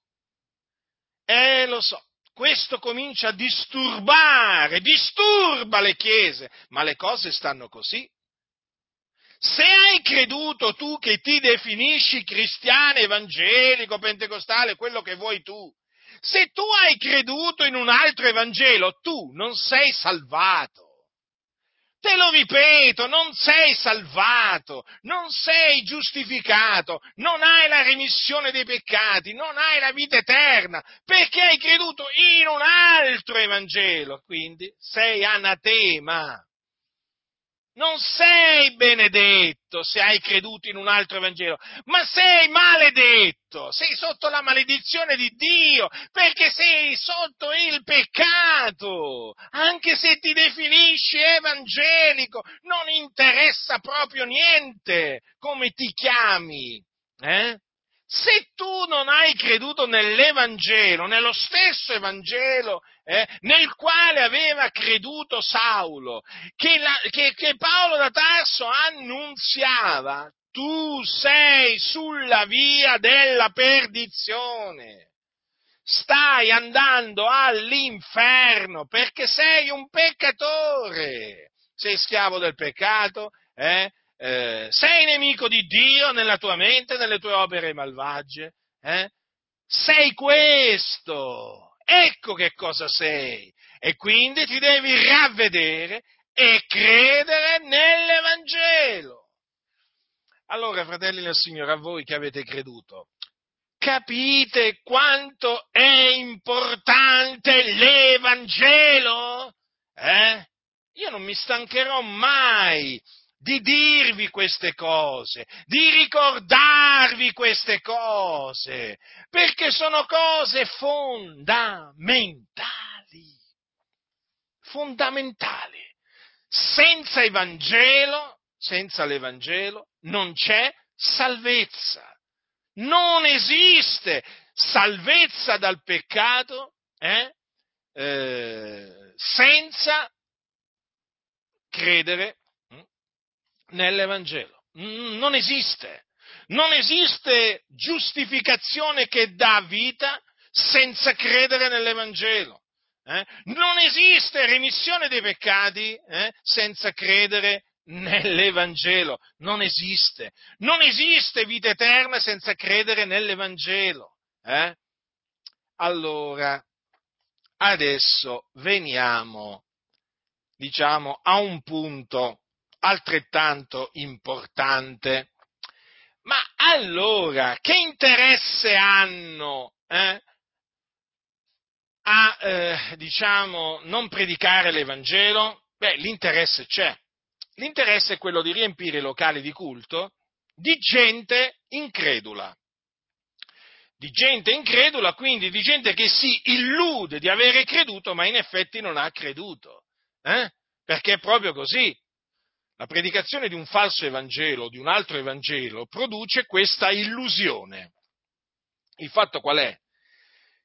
Eh, lo so. Questo comincia a disturbare, disturba le chiese, ma le cose stanno così. Se hai creduto tu che ti definisci cristiano, evangelico, pentecostale, quello che vuoi tu, se tu hai creduto in un altro Evangelo, tu non sei salvato. Te lo ripeto, non sei salvato, non sei giustificato, non hai la remissione dei peccati, non hai la vita eterna, perché hai creduto in un altro Evangelo, quindi sei anatema non sei benedetto se hai creduto in un altro Vangelo, ma sei maledetto, sei sotto la maledizione di Dio, perché sei sotto il peccato, anche se ti definisci evangelico, non interessa proprio niente come ti chiami. Eh? Se tu non hai creduto nell'Evangelo, nello stesso Evangelo eh, nel quale aveva creduto Saulo, che, la, che, che Paolo da Tarso annunziava, tu sei sulla via della perdizione. Stai andando all'inferno perché sei un peccatore. Sei schiavo del peccato, eh? Eh, sei nemico di Dio nella tua mente, nelle tue opere malvagie, eh? sei questo, ecco che cosa sei, e quindi ti devi ravvedere e credere nell'Evangelo. Allora, fratelli del Signore, a voi che avete creduto, capite quanto è importante l'Evangelo? Eh? Io non mi stancherò mai di dirvi queste cose, di ricordarvi queste cose, perché sono cose fondamentali. Fondamentali. Senza Evangelo, senza l'Evangelo, non c'è salvezza. Non esiste salvezza dal peccato eh? Eh, senza credere nell'Evangelo. Non esiste. Non esiste giustificazione che dà vita senza credere nell'Evangelo. Eh? Non esiste remissione dei peccati eh, senza credere nell'Evangelo. Non esiste. Non esiste vita eterna senza credere nell'Evangelo. Eh? Allora, adesso veniamo, diciamo, a un punto altrettanto importante. Ma allora, che interesse hanno eh, a eh, diciamo, non predicare l'Evangelo? Beh, l'interesse c'è. L'interesse è quello di riempire i locali di culto di gente incredula. Di gente incredula, quindi di gente che si illude di avere creduto, ma in effetti non ha creduto. Eh? Perché è proprio così. La predicazione di un falso Evangelo, di un altro Evangelo, produce questa illusione. Il fatto qual è?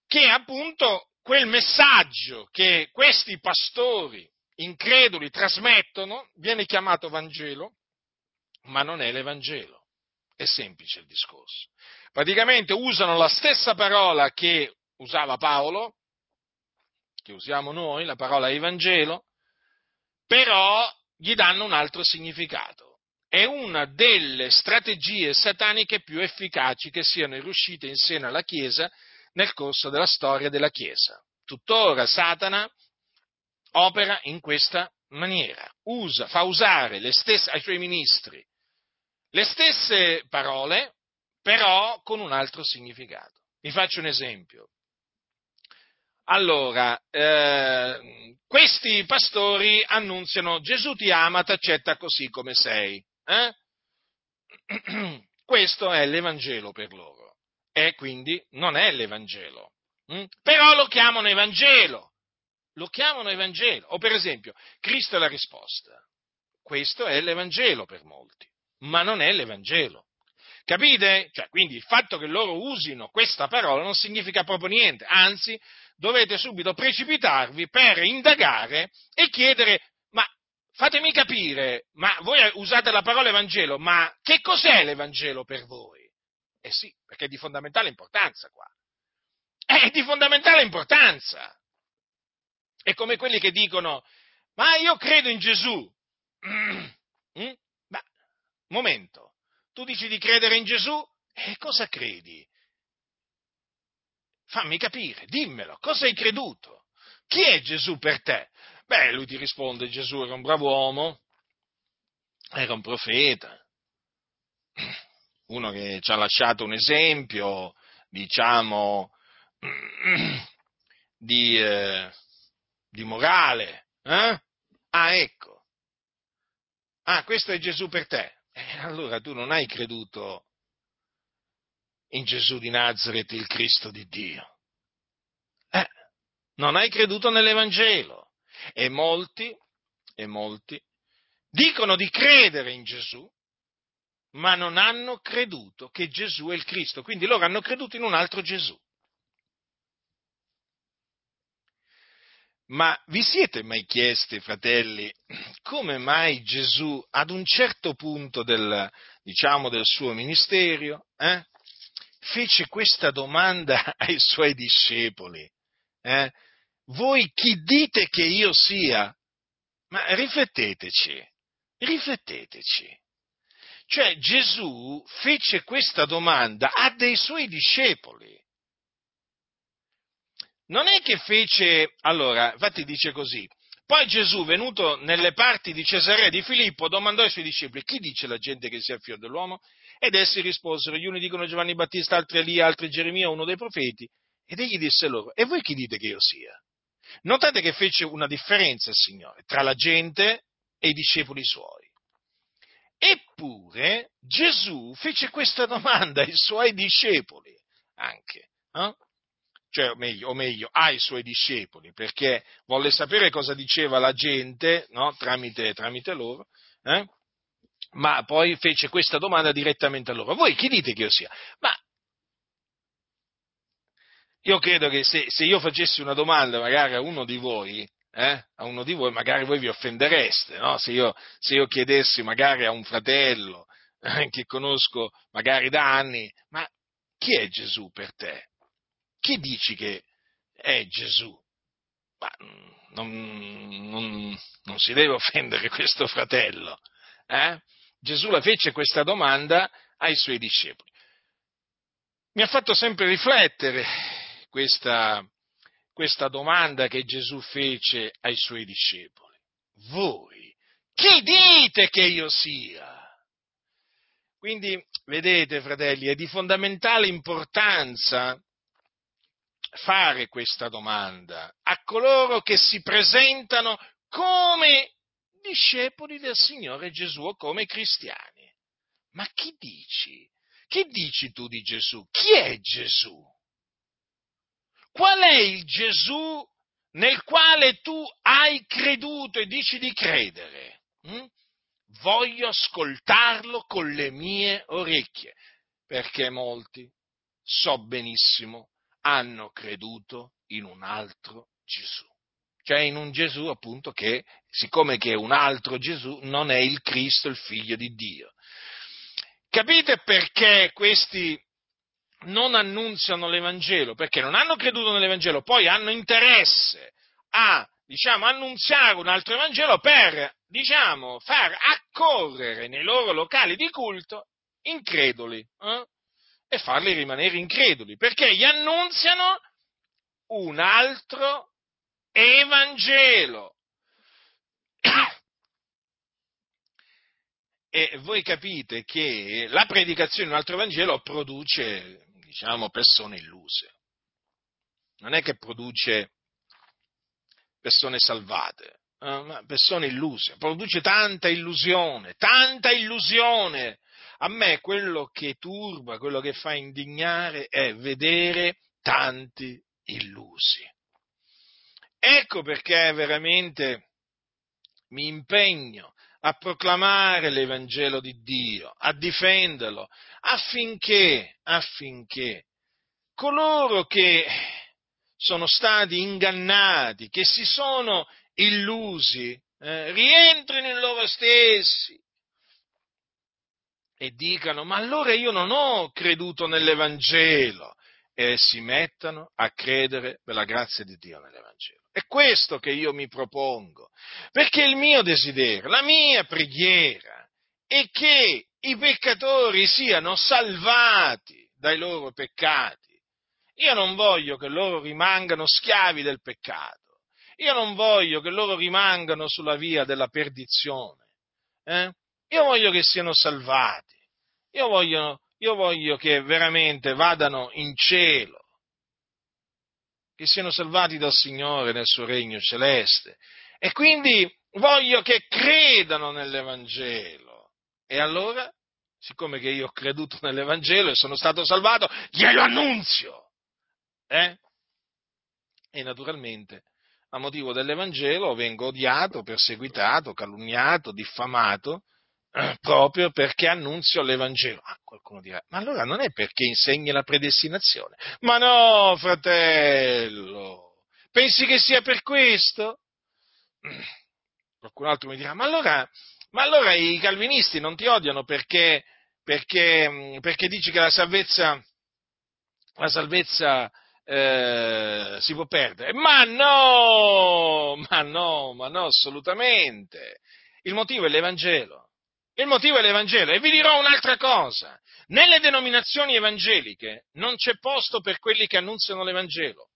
Che appunto quel messaggio che questi pastori increduli trasmettono viene chiamato Vangelo, ma non è l'Evangelo. È semplice il discorso. Praticamente usano la stessa parola che usava Paolo, che usiamo noi, la parola Evangelo, però gli danno un altro significato. È una delle strategie sataniche più efficaci che siano riuscite in seno alla Chiesa nel corso della storia della Chiesa. Tuttora Satana opera in questa maniera, usa, fa usare stesse, ai suoi ministri le stesse parole, però con un altro significato. Vi faccio un esempio. Allora, eh, questi pastori annunziano Gesù ti ama, ti accetta così come sei. Eh? Questo è l'Evangelo per loro e quindi non è l'Evangelo. Mm? Però lo chiamano Evangelo. Lo chiamano Evangelo. O per esempio, Cristo è la risposta. Questo è l'Evangelo per molti, ma non è l'Evangelo. Capite? Cioè, quindi il fatto che loro usino questa parola non significa proprio niente, anzi dovete subito precipitarvi per indagare e chiedere, ma fatemi capire, ma voi usate la parola Evangelo, ma che cos'è l'Evangelo per voi? Eh sì, perché è di fondamentale importanza qua. È di fondamentale importanza. È come quelli che dicono, ma io credo in Gesù. Mm? Ma, momento, tu dici di credere in Gesù? E cosa credi? Fammi capire, dimmelo, cosa hai creduto? Chi è Gesù per te? Beh, lui ti risponde, Gesù era un bravo uomo, era un profeta, uno che ci ha lasciato un esempio, diciamo, di, eh, di morale. Eh? Ah, ecco. Ah, questo è Gesù per te. Eh, allora tu non hai creduto in Gesù di Nazareth, il Cristo di Dio. Eh, non hai creduto nell'Evangelo. E molti, e molti, dicono di credere in Gesù, ma non hanno creduto che Gesù è il Cristo. Quindi loro hanno creduto in un altro Gesù. Ma vi siete mai chiesti, fratelli, come mai Gesù ad un certo punto del, diciamo, del suo ministero eh, fece questa domanda ai suoi discepoli? Eh? Voi chi dite che io sia? Ma rifletteteci, rifletteteci. Cioè Gesù fece questa domanda a dei suoi discepoli non è che fece, allora, infatti dice così, poi Gesù, venuto nelle parti di Cesarea di Filippo, domandò ai suoi discepoli, chi dice la gente che sia il figlio dell'uomo? Ed essi risposero, gli uni dicono Giovanni Battista, altri Elia, altri Geremia, uno dei profeti. Ed egli disse loro, e voi chi dite che io sia? Notate che fece una differenza il Signore tra la gente e i discepoli suoi. Eppure Gesù fece questa domanda ai suoi discepoli anche. Eh? cioè, o meglio, o meglio, ai suoi discepoli, perché volle sapere cosa diceva la gente no? tramite, tramite, loro, eh? Ma poi fece questa domanda direttamente a loro. Voi chi dite che io sia? Ma io credo che se, se io facessi una domanda magari a uno di voi, eh, a uno di voi, magari voi vi offendereste, no? se, io, se, io, chiedessi magari a un fratello eh, che conosco magari da anni, ma chi è Gesù per te? chi dici che è Gesù? Ma non, non, non si deve offendere questo fratello. Eh? Gesù la fece questa domanda ai suoi discepoli. Mi ha fatto sempre riflettere questa, questa domanda che Gesù fece ai suoi discepoli. Voi, chi dite che io sia? Quindi, vedete, fratelli, è di fondamentale importanza fare questa domanda a coloro che si presentano come discepoli del Signore Gesù come cristiani. Ma chi dici? Che dici tu di Gesù? Chi è Gesù? Qual è il Gesù nel quale tu hai creduto e dici di credere? Hm? Voglio ascoltarlo con le mie orecchie, perché molti, so benissimo, hanno creduto in un altro Gesù. Cioè in un Gesù appunto che, siccome che è un altro Gesù, non è il Cristo, il figlio di Dio. Capite perché questi non annunziano l'Evangelo? Perché non hanno creduto nell'Evangelo, poi hanno interesse a, diciamo, annunziare un altro Evangelo per, diciamo, far accorrere nei loro locali di culto increduli eh? e farli rimanere increduli, perché gli annunziano un altro Evangelo. E voi capite che la predicazione di un altro Vangelo produce, diciamo, persone illuse. Non è che produce persone salvate, eh, ma persone illuse. Produce tanta illusione, tanta illusione. A me quello che turba, quello che fa indignare è vedere tanti illusi. Ecco perché veramente mi impegno a proclamare l'Evangelo di Dio, a difenderlo, affinché, affinché coloro che sono stati ingannati, che si sono illusi, eh, rientrino in loro stessi e dicano, ma allora io non ho creduto nell'Evangelo, e si mettano a credere per la grazia di Dio nell'Evangelo. È questo che io mi propongo, perché il mio desiderio, la mia preghiera è che i peccatori siano salvati dai loro peccati. Io non voglio che loro rimangano schiavi del peccato, io non voglio che loro rimangano sulla via della perdizione. Eh? Io voglio che siano salvati, io voglio, io voglio che veramente vadano in cielo che siano salvati dal Signore nel suo regno celeste. E quindi voglio che credano nell'Evangelo. E allora, siccome che io ho creduto nell'Evangelo e sono stato salvato, glielo annunzio. Eh? E naturalmente, a motivo dell'Evangelo, vengo odiato, perseguitato, calunniato, diffamato, proprio perché annunzio l'Evangelo. Ah, qualcuno dirà, ma allora non è perché insegni la predestinazione? Ma no, fratello, pensi che sia per questo? Qualcun altro mi dirà, ma allora, ma allora i calvinisti non ti odiano perché, perché, perché dici che la salvezza, la salvezza eh, si può perdere? Ma no, ma no, ma no, assolutamente. Il motivo è l'Evangelo. Il motivo è l'Evangelo. E vi dirò un'altra cosa. Nelle denominazioni evangeliche non c'è posto per quelli che annunziano l'Evangelo.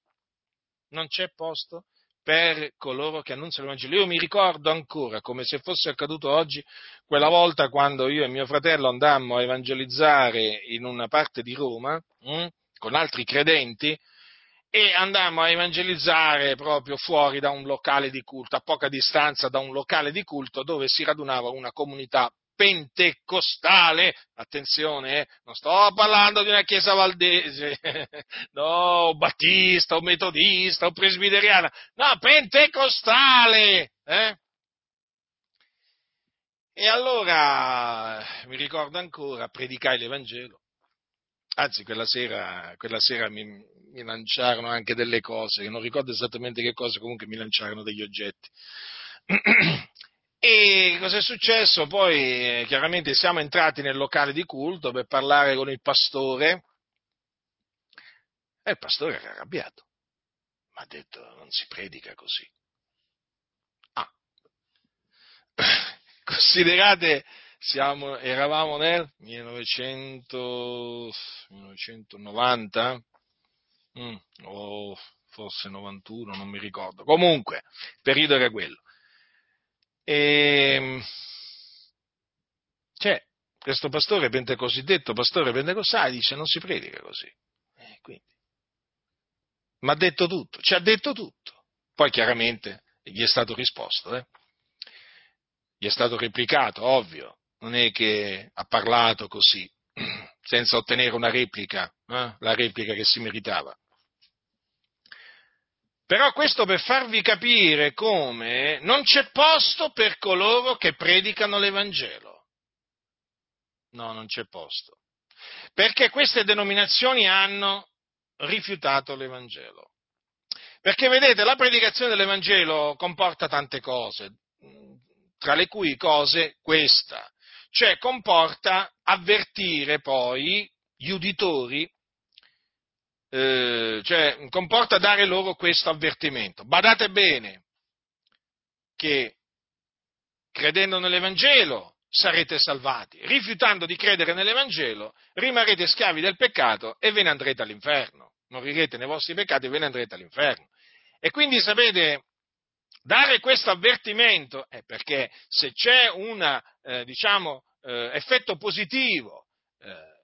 Non c'è posto per coloro che annunziano l'Evangelo. Io mi ricordo ancora, come se fosse accaduto oggi, quella volta quando io e mio fratello andammo a evangelizzare in una parte di Roma mh, hm, con altri credenti e andammo a evangelizzare proprio fuori da un locale di culto, a poca distanza da un locale di culto dove si radunava una comunità pentecostale, attenzione, eh, non sto parlando di una chiesa valdese, no, battista, o metodista, o presbiteriana, no, pentecostale, eh? E allora, mi ricordo ancora, predicai l'Evangelo, anzi quella sera, quella sera mi, mi lanciarono anche delle cose, non ricordo esattamente che cose, comunque mi lanciarono degli oggetti. E cosa è successo? Poi chiaramente siamo entrati nel locale di culto per parlare con il pastore e il pastore era arrabbiato. Mi ha detto non si predica così. Ah. Considerate, siamo, eravamo nel 1900, 1990 mm, o forse 91, non mi ricordo. Comunque, il periodo era quello. E ehm, c'è questo pastore pente, cosiddetto pastore pentecostale dice non si predica così. Eh, quindi, Ma ha detto tutto, ci ha detto tutto. Poi chiaramente gli è stato risposto, eh? gli è stato replicato, ovvio, non è che ha parlato così, senza ottenere una replica, eh? la replica che si meritava. Però questo per farvi capire come non c'è posto per coloro che predicano l'Evangelo. No, non c'è posto. Perché queste denominazioni hanno rifiutato l'Evangelo. Perché vedete, la predicazione dell'Evangelo comporta tante cose, tra le cui cose questa, cioè comporta avvertire poi gli uditori eh, cioè comporta dare loro questo avvertimento. Badate bene che credendo nell'Evangelo sarete salvati, rifiutando di credere nell'Evangelo rimarrete schiavi del peccato e ve ne andrete all'inferno. Morirete nei vostri peccati e ve ne andrete all'inferno. E quindi sapete, dare questo avvertimento è perché se c'è un eh, diciamo, eh, effetto positivo eh,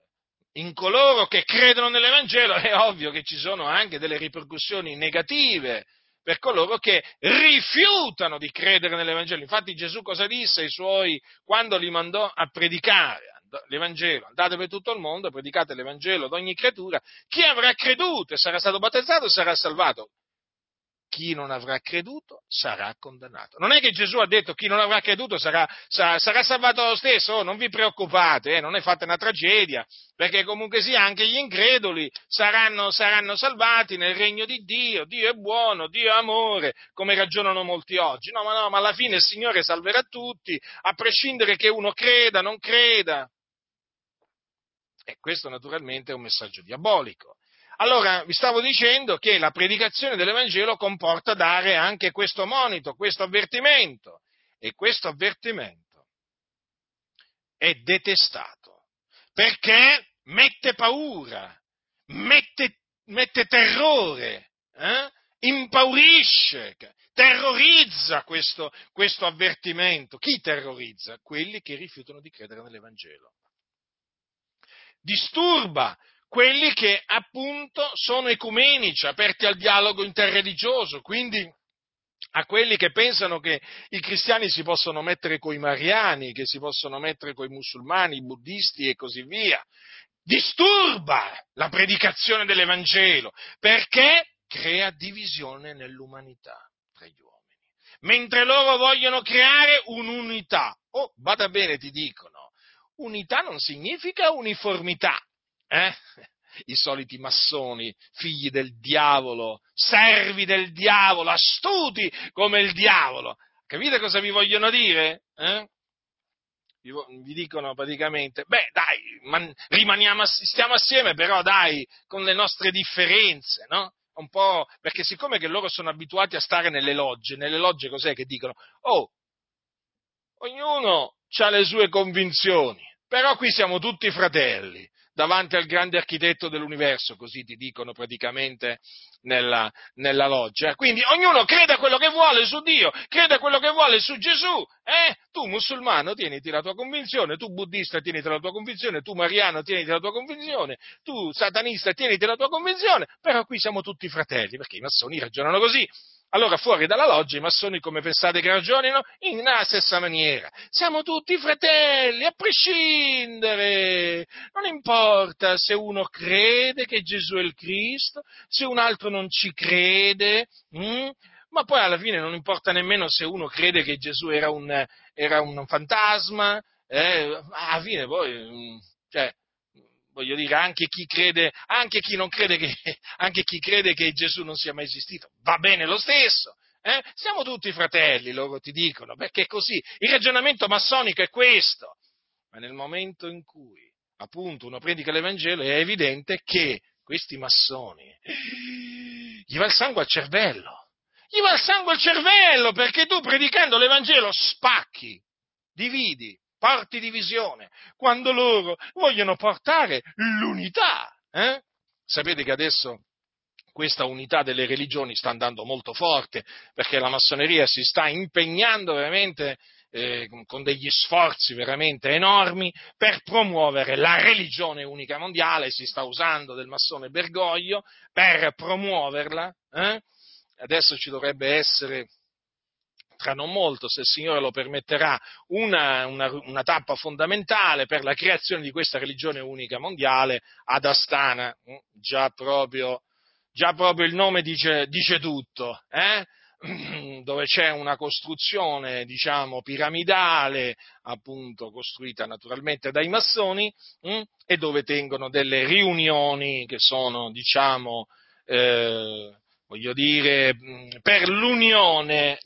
in coloro che credono nell'Evangelo è ovvio che ci sono anche delle ripercussioni negative per coloro che rifiutano di credere nell'Evangelo. Infatti Gesù cosa disse ai suoi quando li mandò a predicare l'Evangelo? Andate per tutto il mondo, predicate l'Evangelo ad ogni creatura, chi avrà creduto e sarà stato battezzato sarà salvato chi non avrà creduto sarà condannato. Non è che Gesù ha detto chi non avrà creduto sarà, sarà, sarà salvato lo stesso, oh, non vi preoccupate, eh, non è fatta una tragedia, perché comunque sia anche gli increduli saranno, saranno salvati nel regno di Dio, Dio è buono, Dio è amore, come ragionano molti oggi. No, ma no, ma alla fine il Signore salverà tutti, a prescindere che uno creda, non creda. E questo naturalmente è un messaggio diabolico. Allora, vi stavo dicendo che la predicazione dell'Evangelo comporta dare anche questo monito, questo avvertimento. E questo avvertimento è detestato perché mette paura, mette, mette terrore, eh? impaurisce, terrorizza questo, questo avvertimento. Chi terrorizza? Quelli che rifiutano di credere nell'Evangelo. Disturba quelli che appunto sono ecumenici, aperti al dialogo interreligioso, quindi a quelli che pensano che i cristiani si possono mettere coi mariani, che si possono mettere coi musulmani, i buddisti e così via. Disturba la predicazione dell'Evangelo perché crea divisione nell'umanità tra gli uomini, mentre loro vogliono creare un'unità. Oh, vada bene, ti dicono, unità non significa uniformità, eh? I soliti massoni, figli del diavolo, servi del diavolo, astuti come il diavolo. Capite cosa vi vogliono dire? Eh? Vi, dicono praticamente, beh dai, man, rimaniamo, stiamo assieme però dai, con le nostre differenze, no? Un po', perché siccome che loro sono abituati a stare nelle logge, nelle logge cos'è che dicono? Oh, ognuno ha le sue convinzioni, però qui siamo tutti fratelli davanti al grande architetto dell'universo, così ti dicono praticamente nella, nella loggia. Quindi ognuno creda quello che vuole su Dio, creda quello che vuole su Gesù. Eh? Tu musulmano tieniti la tua convinzione, tu buddista tieniti la tua convinzione, tu mariano tieniti la tua convinzione, tu satanista tieniti la tua convinzione, però qui siamo tutti fratelli, perché i massoni ragionano così. Allora fuori dalla loggia i massoni come pensate che ragionino? In la stessa maniera. Siamo tutti fratelli, a prescindere. Non importa se uno crede che Gesù è il Cristo, se un altro non ci crede, hm? ma poi alla fine non importa nemmeno se uno crede che Gesù era un, era un fantasma, eh? alla fine poi, hm, cioè, voglio dire, anche chi crede, anche chi che, anche chi crede che Gesù non sia mai esistito, va bene lo stesso. Eh? Siamo tutti fratelli, loro ti dicono, perché è così. Il ragionamento massonico è questo. Ma nel momento in cui, appunto, uno predica l'Evangelo, è evidente che questi massoni gli va il sangue al cervello. Gli va il sangue al cervello perché tu predicando l'Evangelo spacchi, dividi, porti divisione, quando loro vogliono portare l'unità. Eh? Sapete che adesso questa unità delle religioni sta andando molto forte perché la massoneria si sta impegnando veramente eh, con degli sforzi veramente enormi per promuovere la religione unica mondiale, si sta usando del massone Bergoglio per promuoverla. Eh? Adesso ci dovrebbe essere tra non molto, se il Signore lo permetterà, una, una, una, tappa fondamentale per la creazione di questa religione unica mondiale ad Astana. Mm, già proprio, già proprio il nome dice, dice tutto, eh? dove c'è una costruzione, diciamo, piramidale, appunto, costruita naturalmente dai massoni, mh? Mm, e dove tengono delle riunioni che sono, diciamo, eh, voglio dire, per l'unione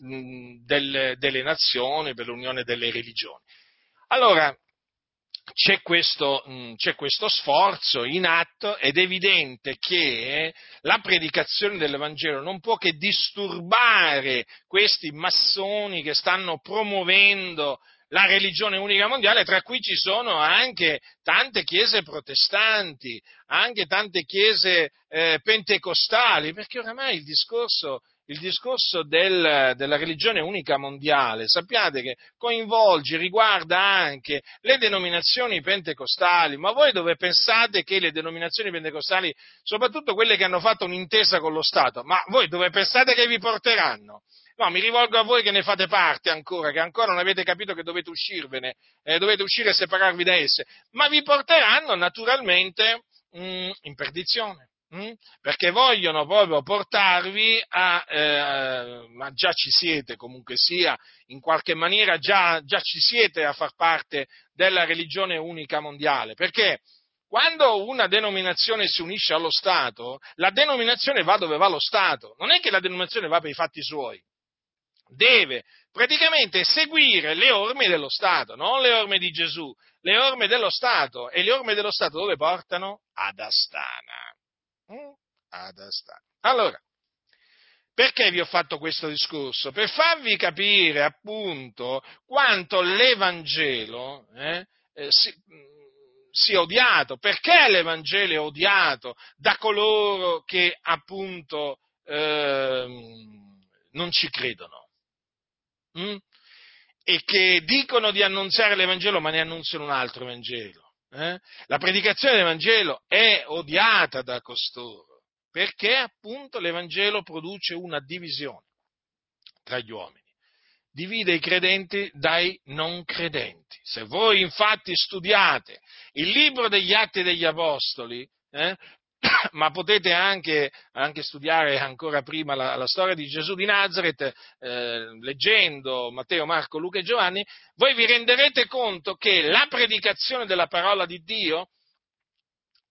delle, delle nazioni, per l'unione delle religioni. Allora, c'è questo, c'è questo, sforzo in atto ed è evidente che la predicazione dell'Evangelo non può che disturbare questi massoni che stanno promuovendo la religione unica mondiale, tra cui ci sono anche tante chiese protestanti, anche tante chiese eh, pentecostali, perché oramai il discorso, il discorso del, della religione unica mondiale, sappiate che coinvolge, riguarda anche le denominazioni pentecostali, ma voi dove pensate che le denominazioni pentecostali, soprattutto quelle che hanno fatto un'intesa con lo Stato, ma voi dove pensate che vi porteranno? No, mi rivolgo a voi che ne fate parte ancora, che ancora non avete capito che dovete uscirvene, eh, dovete uscire e separarvi da esse, ma vi porteranno naturalmente mh, mm, in perdizione. Mh? Mm? Perché vogliono proprio portarvi a, eh, ma già ci siete comunque sia, in qualche maniera già, già ci siete a far parte della religione unica mondiale. Perché? Quando una denominazione si unisce allo Stato, la denominazione va dove va lo Stato, non è che la denominazione va per i fatti suoi deve praticamente seguire le orme dello Stato, non le orme di Gesù, le orme dello Stato. E le orme dello Stato dove portano? Ad Astana. Mm? Ad Astana. Allora, perché vi ho fatto questo discorso? Per farvi capire appunto quanto l'Evangelo eh, eh, si, sia odiato, perché l'Evangelo è odiato da coloro che appunto eh, non ci credono mh? Mm? e che dicono di annunziare l'Evangelo ma ne annunziano un altro Vangelo. Eh? La predicazione dell'Evangelo è odiata da costoro perché appunto l'Evangelo produce una divisione tra gli uomini divide i credenti dai non credenti. Se voi infatti studiate il libro degli Atti degli Apostoli, eh, ma potete anche, anche, studiare ancora prima la, la, storia di Gesù di Nazareth, eh, leggendo Matteo, Marco, Luca e Giovanni, voi vi renderete conto che la predicazione della parola di Dio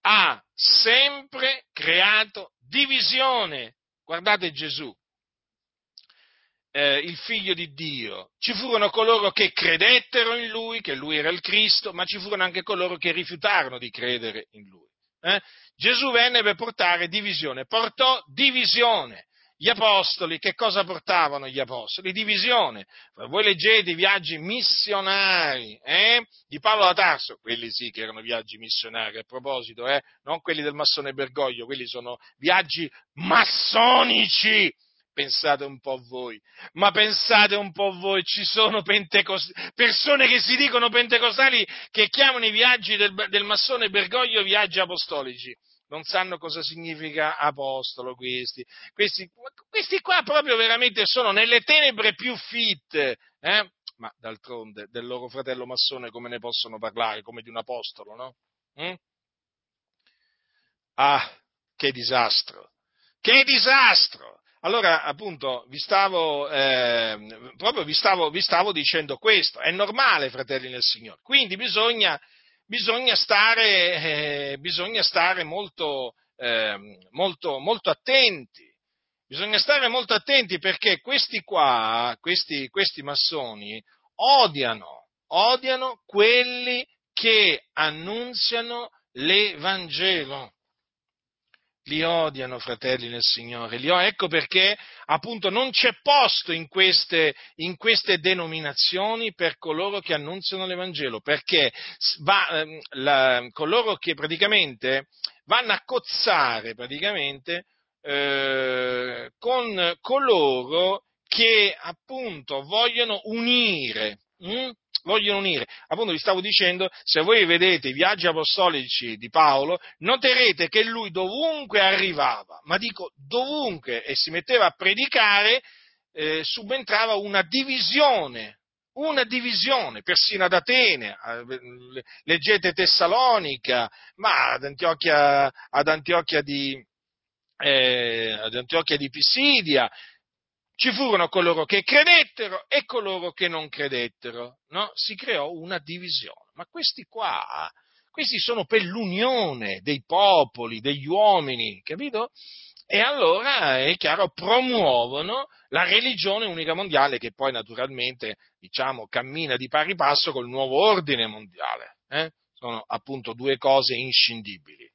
ha sempre creato divisione. Guardate Gesù, eh, il figlio di Dio. Ci furono coloro che credettero in lui, che lui era il Cristo, ma ci furono anche coloro che rifiutarono di credere in lui. Eh? Gesù venne per portare divisione, portò divisione. Gli apostoli, che cosa portavano gli apostoli? Divisione. Voi leggete i viaggi missionari eh? di Paolo da Tarso, quelli sì che erano viaggi missionari, a proposito, eh? non quelli del massone Bergoglio, quelli sono viaggi massonici Pensate un po' voi, ma pensate un po' voi, ci sono pentecost- persone che si dicono pentecostali che chiamano i viaggi del, del massone Bergoglio viaggi apostolici. Non sanno cosa significa apostolo questi. Questi, questi qua proprio veramente sono nelle tenebre più fitte. Eh? Ma d'altronde del loro fratello massone come ne possono parlare? Come di un apostolo, no? Mm? Ah, che disastro! Che disastro! Allora, appunto, vi stavo, eh, proprio vi stavo, vi stavo, dicendo questo, è normale, fratelli nel Signore, quindi bisogna, bisogna stare, eh, bisogna stare molto, eh, molto, molto, attenti, bisogna stare molto attenti perché questi qua, questi, questi massoni, odiano, odiano quelli che annunziano l'Evangelo li odiano, fratelli nel Signore. Li ecco perché appunto non c'è posto in queste, in queste, denominazioni per coloro che annunziano l'Evangelo, perché va, ehm, la, coloro che praticamente vanno a cozzare praticamente eh, con coloro che appunto vogliono unire Mm? Vogliono unire. Appunto vi stavo dicendo, se voi vedete i viaggi apostolici di Paolo, noterete che lui dovunque arrivava, ma dico dovunque, e si metteva a predicare, eh, subentrava una divisione, una divisione, persino ad Atene, leggete Tessalonica, ma ad Antiochia, ad Antiochia di, eh, ad Antiochia di Pisidia, ci furono coloro che credettero e coloro che non credettero, no? Si creò una divisione. Ma questi qua, questi sono per l'unione dei popoli, degli uomini, capito? E allora è chiaro, promuovono la religione unica mondiale che poi naturalmente, diciamo, cammina di pari passo col nuovo ordine mondiale. Eh? Sono appunto due cose inscindibili.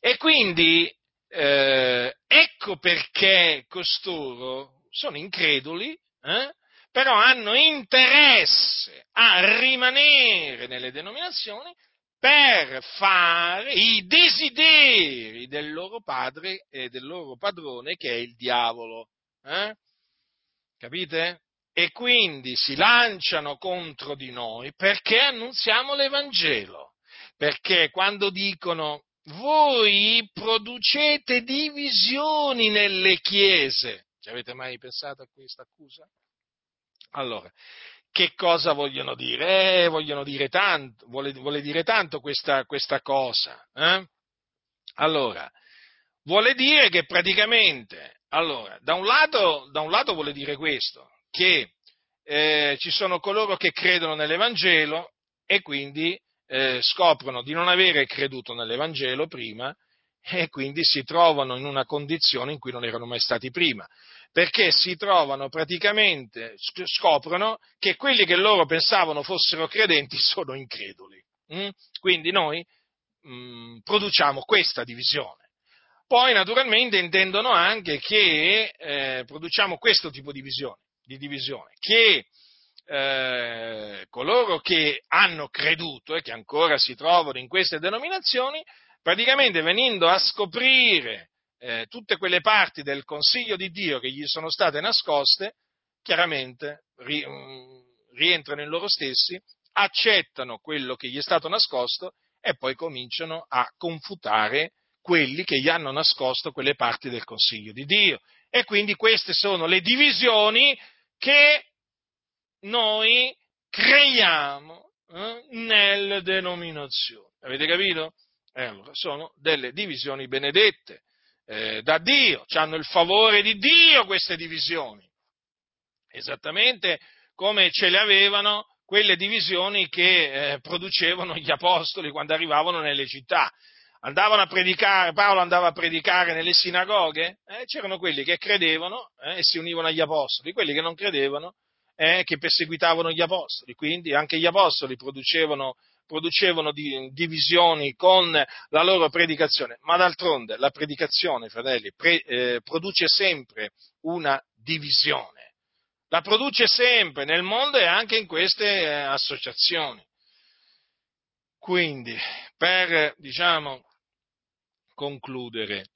E quindi eh, ecco perché costoro sono increduli, eh? però hanno interesse a rimanere nelle denominazioni per fare i desideri del loro padre e del loro padrone che è il diavolo. Eh? Capite? E quindi si lanciano contro di noi perché annunziamo l'Evangelo. Perché quando dicono voi producete divisioni nelle chiese. Ci avete mai pensato a questa accusa? Allora, che cosa vogliono dire? Eh, vogliono dire tanto, vuole, vuole dire tanto questa, questa cosa. Eh? Allora, vuole dire che praticamente, allora, da un lato, da un lato vuole dire questo, che eh, ci sono coloro che credono nell'Evangelo e quindi eh, scoprono di non avere creduto nell'Evangelo prima e quindi si trovano in una condizione in cui non erano mai stati prima, perché si trovano praticamente, scoprono che quelli che loro pensavano fossero credenti sono increduli. Mm? Quindi noi mm, produciamo questa divisione. Poi naturalmente intendono anche che eh, produciamo questo tipo di, visione, di divisione, che eh, coloro che hanno creduto e che ancora si trovano in queste denominazioni, praticamente venendo a scoprire eh, tutte quelle parti del consiglio di Dio che gli sono state nascoste, chiaramente ri, mm, rientrano in loro stessi, accettano quello che gli è stato nascosto e poi cominciano a confutare quelli che gli hanno nascosto quelle parti del consiglio di Dio. E quindi queste sono le divisioni che noi creiamo eh, nelle denominazioni. Avete capito? Eh, allora, sono delle divisioni benedette eh, da Dio, hanno il favore di Dio queste divisioni, esattamente come ce le avevano quelle divisioni che eh, producevano gli apostoli quando arrivavano nelle città. Andavano a predicare, Paolo andava a predicare nelle sinagoghe, eh, c'erano quelli che credevano eh, e si univano agli apostoli, quelli che non credevano eh, che perseguitavano gli apostoli, quindi anche gli apostoli producevano, producevano divisioni con la loro predicazione, ma d'altronde la predicazione, fratelli, pre, eh, produce sempre una divisione, la produce sempre nel mondo e anche in queste eh, associazioni. Quindi, per, diciamo, concludere,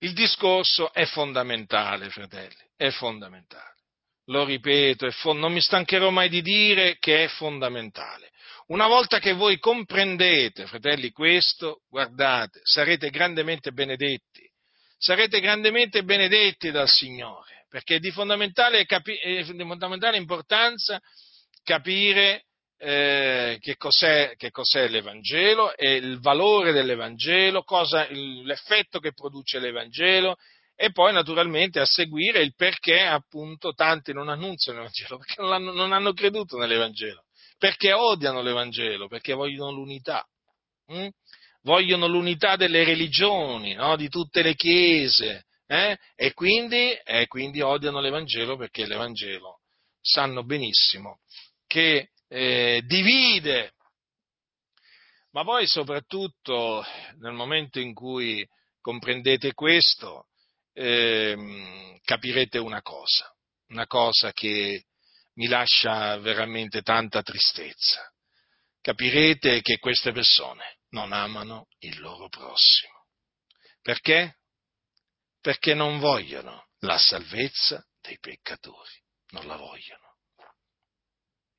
il discorso è fondamentale, fratelli, è fondamentale lo ripeto, non mi stancherò mai di dire che è fondamentale. Una volta che voi comprendete, fratelli, questo, guardate, sarete grandemente benedetti, sarete grandemente benedetti dal Signore, perché è di fondamentale, è di fondamentale importanza capire eh, che, cos'è, che, cos'è, l'Evangelo e il valore dell'Evangelo, cosa, l'effetto che produce l'Evangelo e poi naturalmente a seguire il perché appunto tanti non annunziano l'Evangelo, perché non, hanno, non hanno creduto nell'Evangelo, perché odiano l'Evangelo, perché vogliono l'unità. Hm? Vogliono l'unità delle religioni, no? di tutte le chiese, eh? e, quindi, e quindi odiano l'Evangelo perché l'Evangelo sanno benissimo che eh, divide, ma poi soprattutto nel momento in cui comprendete questo, eh, capirete una cosa, una cosa che mi lascia veramente tanta tristezza. Capirete che queste persone non amano il loro prossimo. Perché? Perché non vogliono la salvezza dei peccatori, non la vogliono.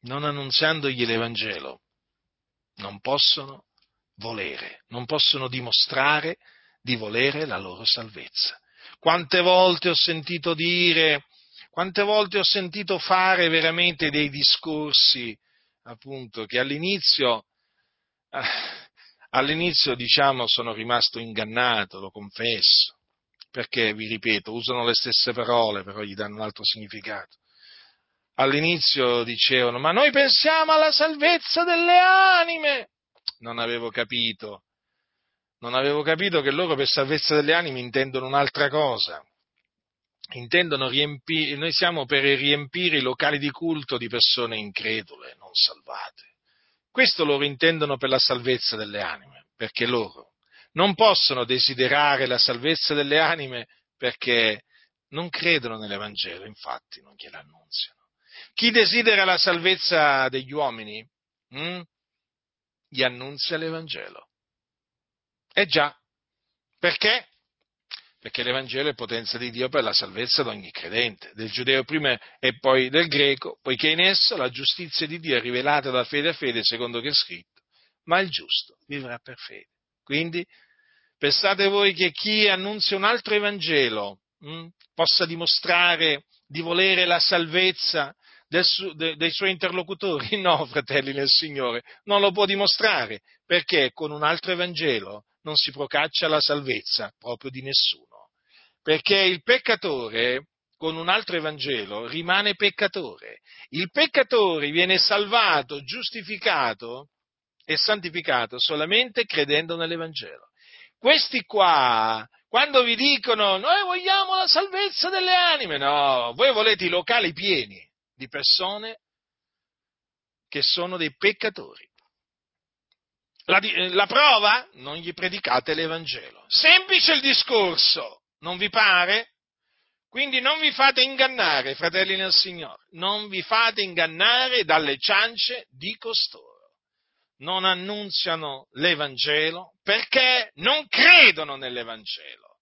non annunziandogli l'Evangelo, non possono volere, non possono dimostrare di volere la loro salvezza. Quante volte ho sentito dire, quante volte ho sentito fare veramente dei discorsi, appunto, che all'inizio, eh, all'inizio diciamo sono rimasto ingannato, lo confesso, perché vi ripeto, usano le stesse parole, però gli danno un altro significato. All'inizio dicevano, ma noi pensiamo alla salvezza delle anime. Non avevo capito, non avevo capito che loro per salvezza delle anime intendono un'altra cosa. Intendono riempire, noi siamo per riempire i locali di culto di persone incredule, non salvate. Questo loro intendono per la salvezza delle anime, perché loro non possono desiderare la salvezza delle anime perché non credono nell'Evangelo, infatti non gliela annunziano. Chi desidera la salvezza degli uomini, hm, gli annunzia l'Evangelo. Eh già, perché? Perché l'Evangelo è potenza di Dio per la salvezza di ogni credente, del giudeo prima e poi del greco, poiché in esso la giustizia di Dio è rivelata da fede a fede, secondo che è scritto, ma il giusto vivrà per fede. Quindi, pensate voi che chi annunzia un altro Evangelo hm, possa dimostrare di volere la salvezza su, de, dei suoi interlocutori? No, fratelli nel Signore, non lo può dimostrare, perché con un altro Evangelo non si procaccia la salvezza proprio di nessuno. Perché il peccatore con un altro Evangelo rimane peccatore. Il peccatore viene salvato, giustificato e santificato solamente credendo nell'Evangelo. Questi qua, quando vi dicono noi vogliamo la salvezza delle anime, no, voi volete i locali pieni di persone che sono dei peccatori. La, la, prova? Non gli predicate l'Evangelo. Semplice il discorso, non vi pare? Quindi non vi fate ingannare, fratelli nel Signore, non vi fate ingannare dalle ciance di costoro. Non annunziano l'Evangelo perché non credono nell'Evangelo.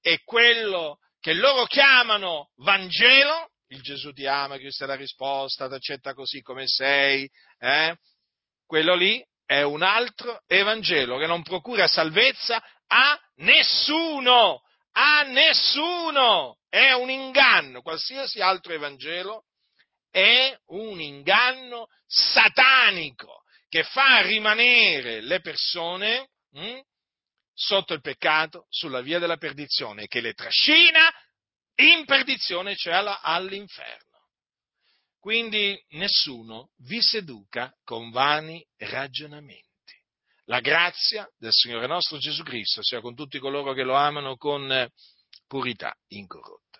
E quello che loro chiamano Vangelo il Gesù ti ama, questa è la risposta, ti accetta così come sei, eh? quello lì è un altro Evangelo che non procura salvezza a nessuno, a nessuno, è un inganno, qualsiasi altro Evangelo è un inganno satanico che fa rimanere le persone hm, sotto il peccato, sulla via della perdizione, che le trascina in perdizione, cioè all'inferno. Quindi nessuno vi seduca con vani ragionamenti. La grazia del Signore nostro Gesù Cristo sia con tutti coloro che lo amano con purità incorrotta.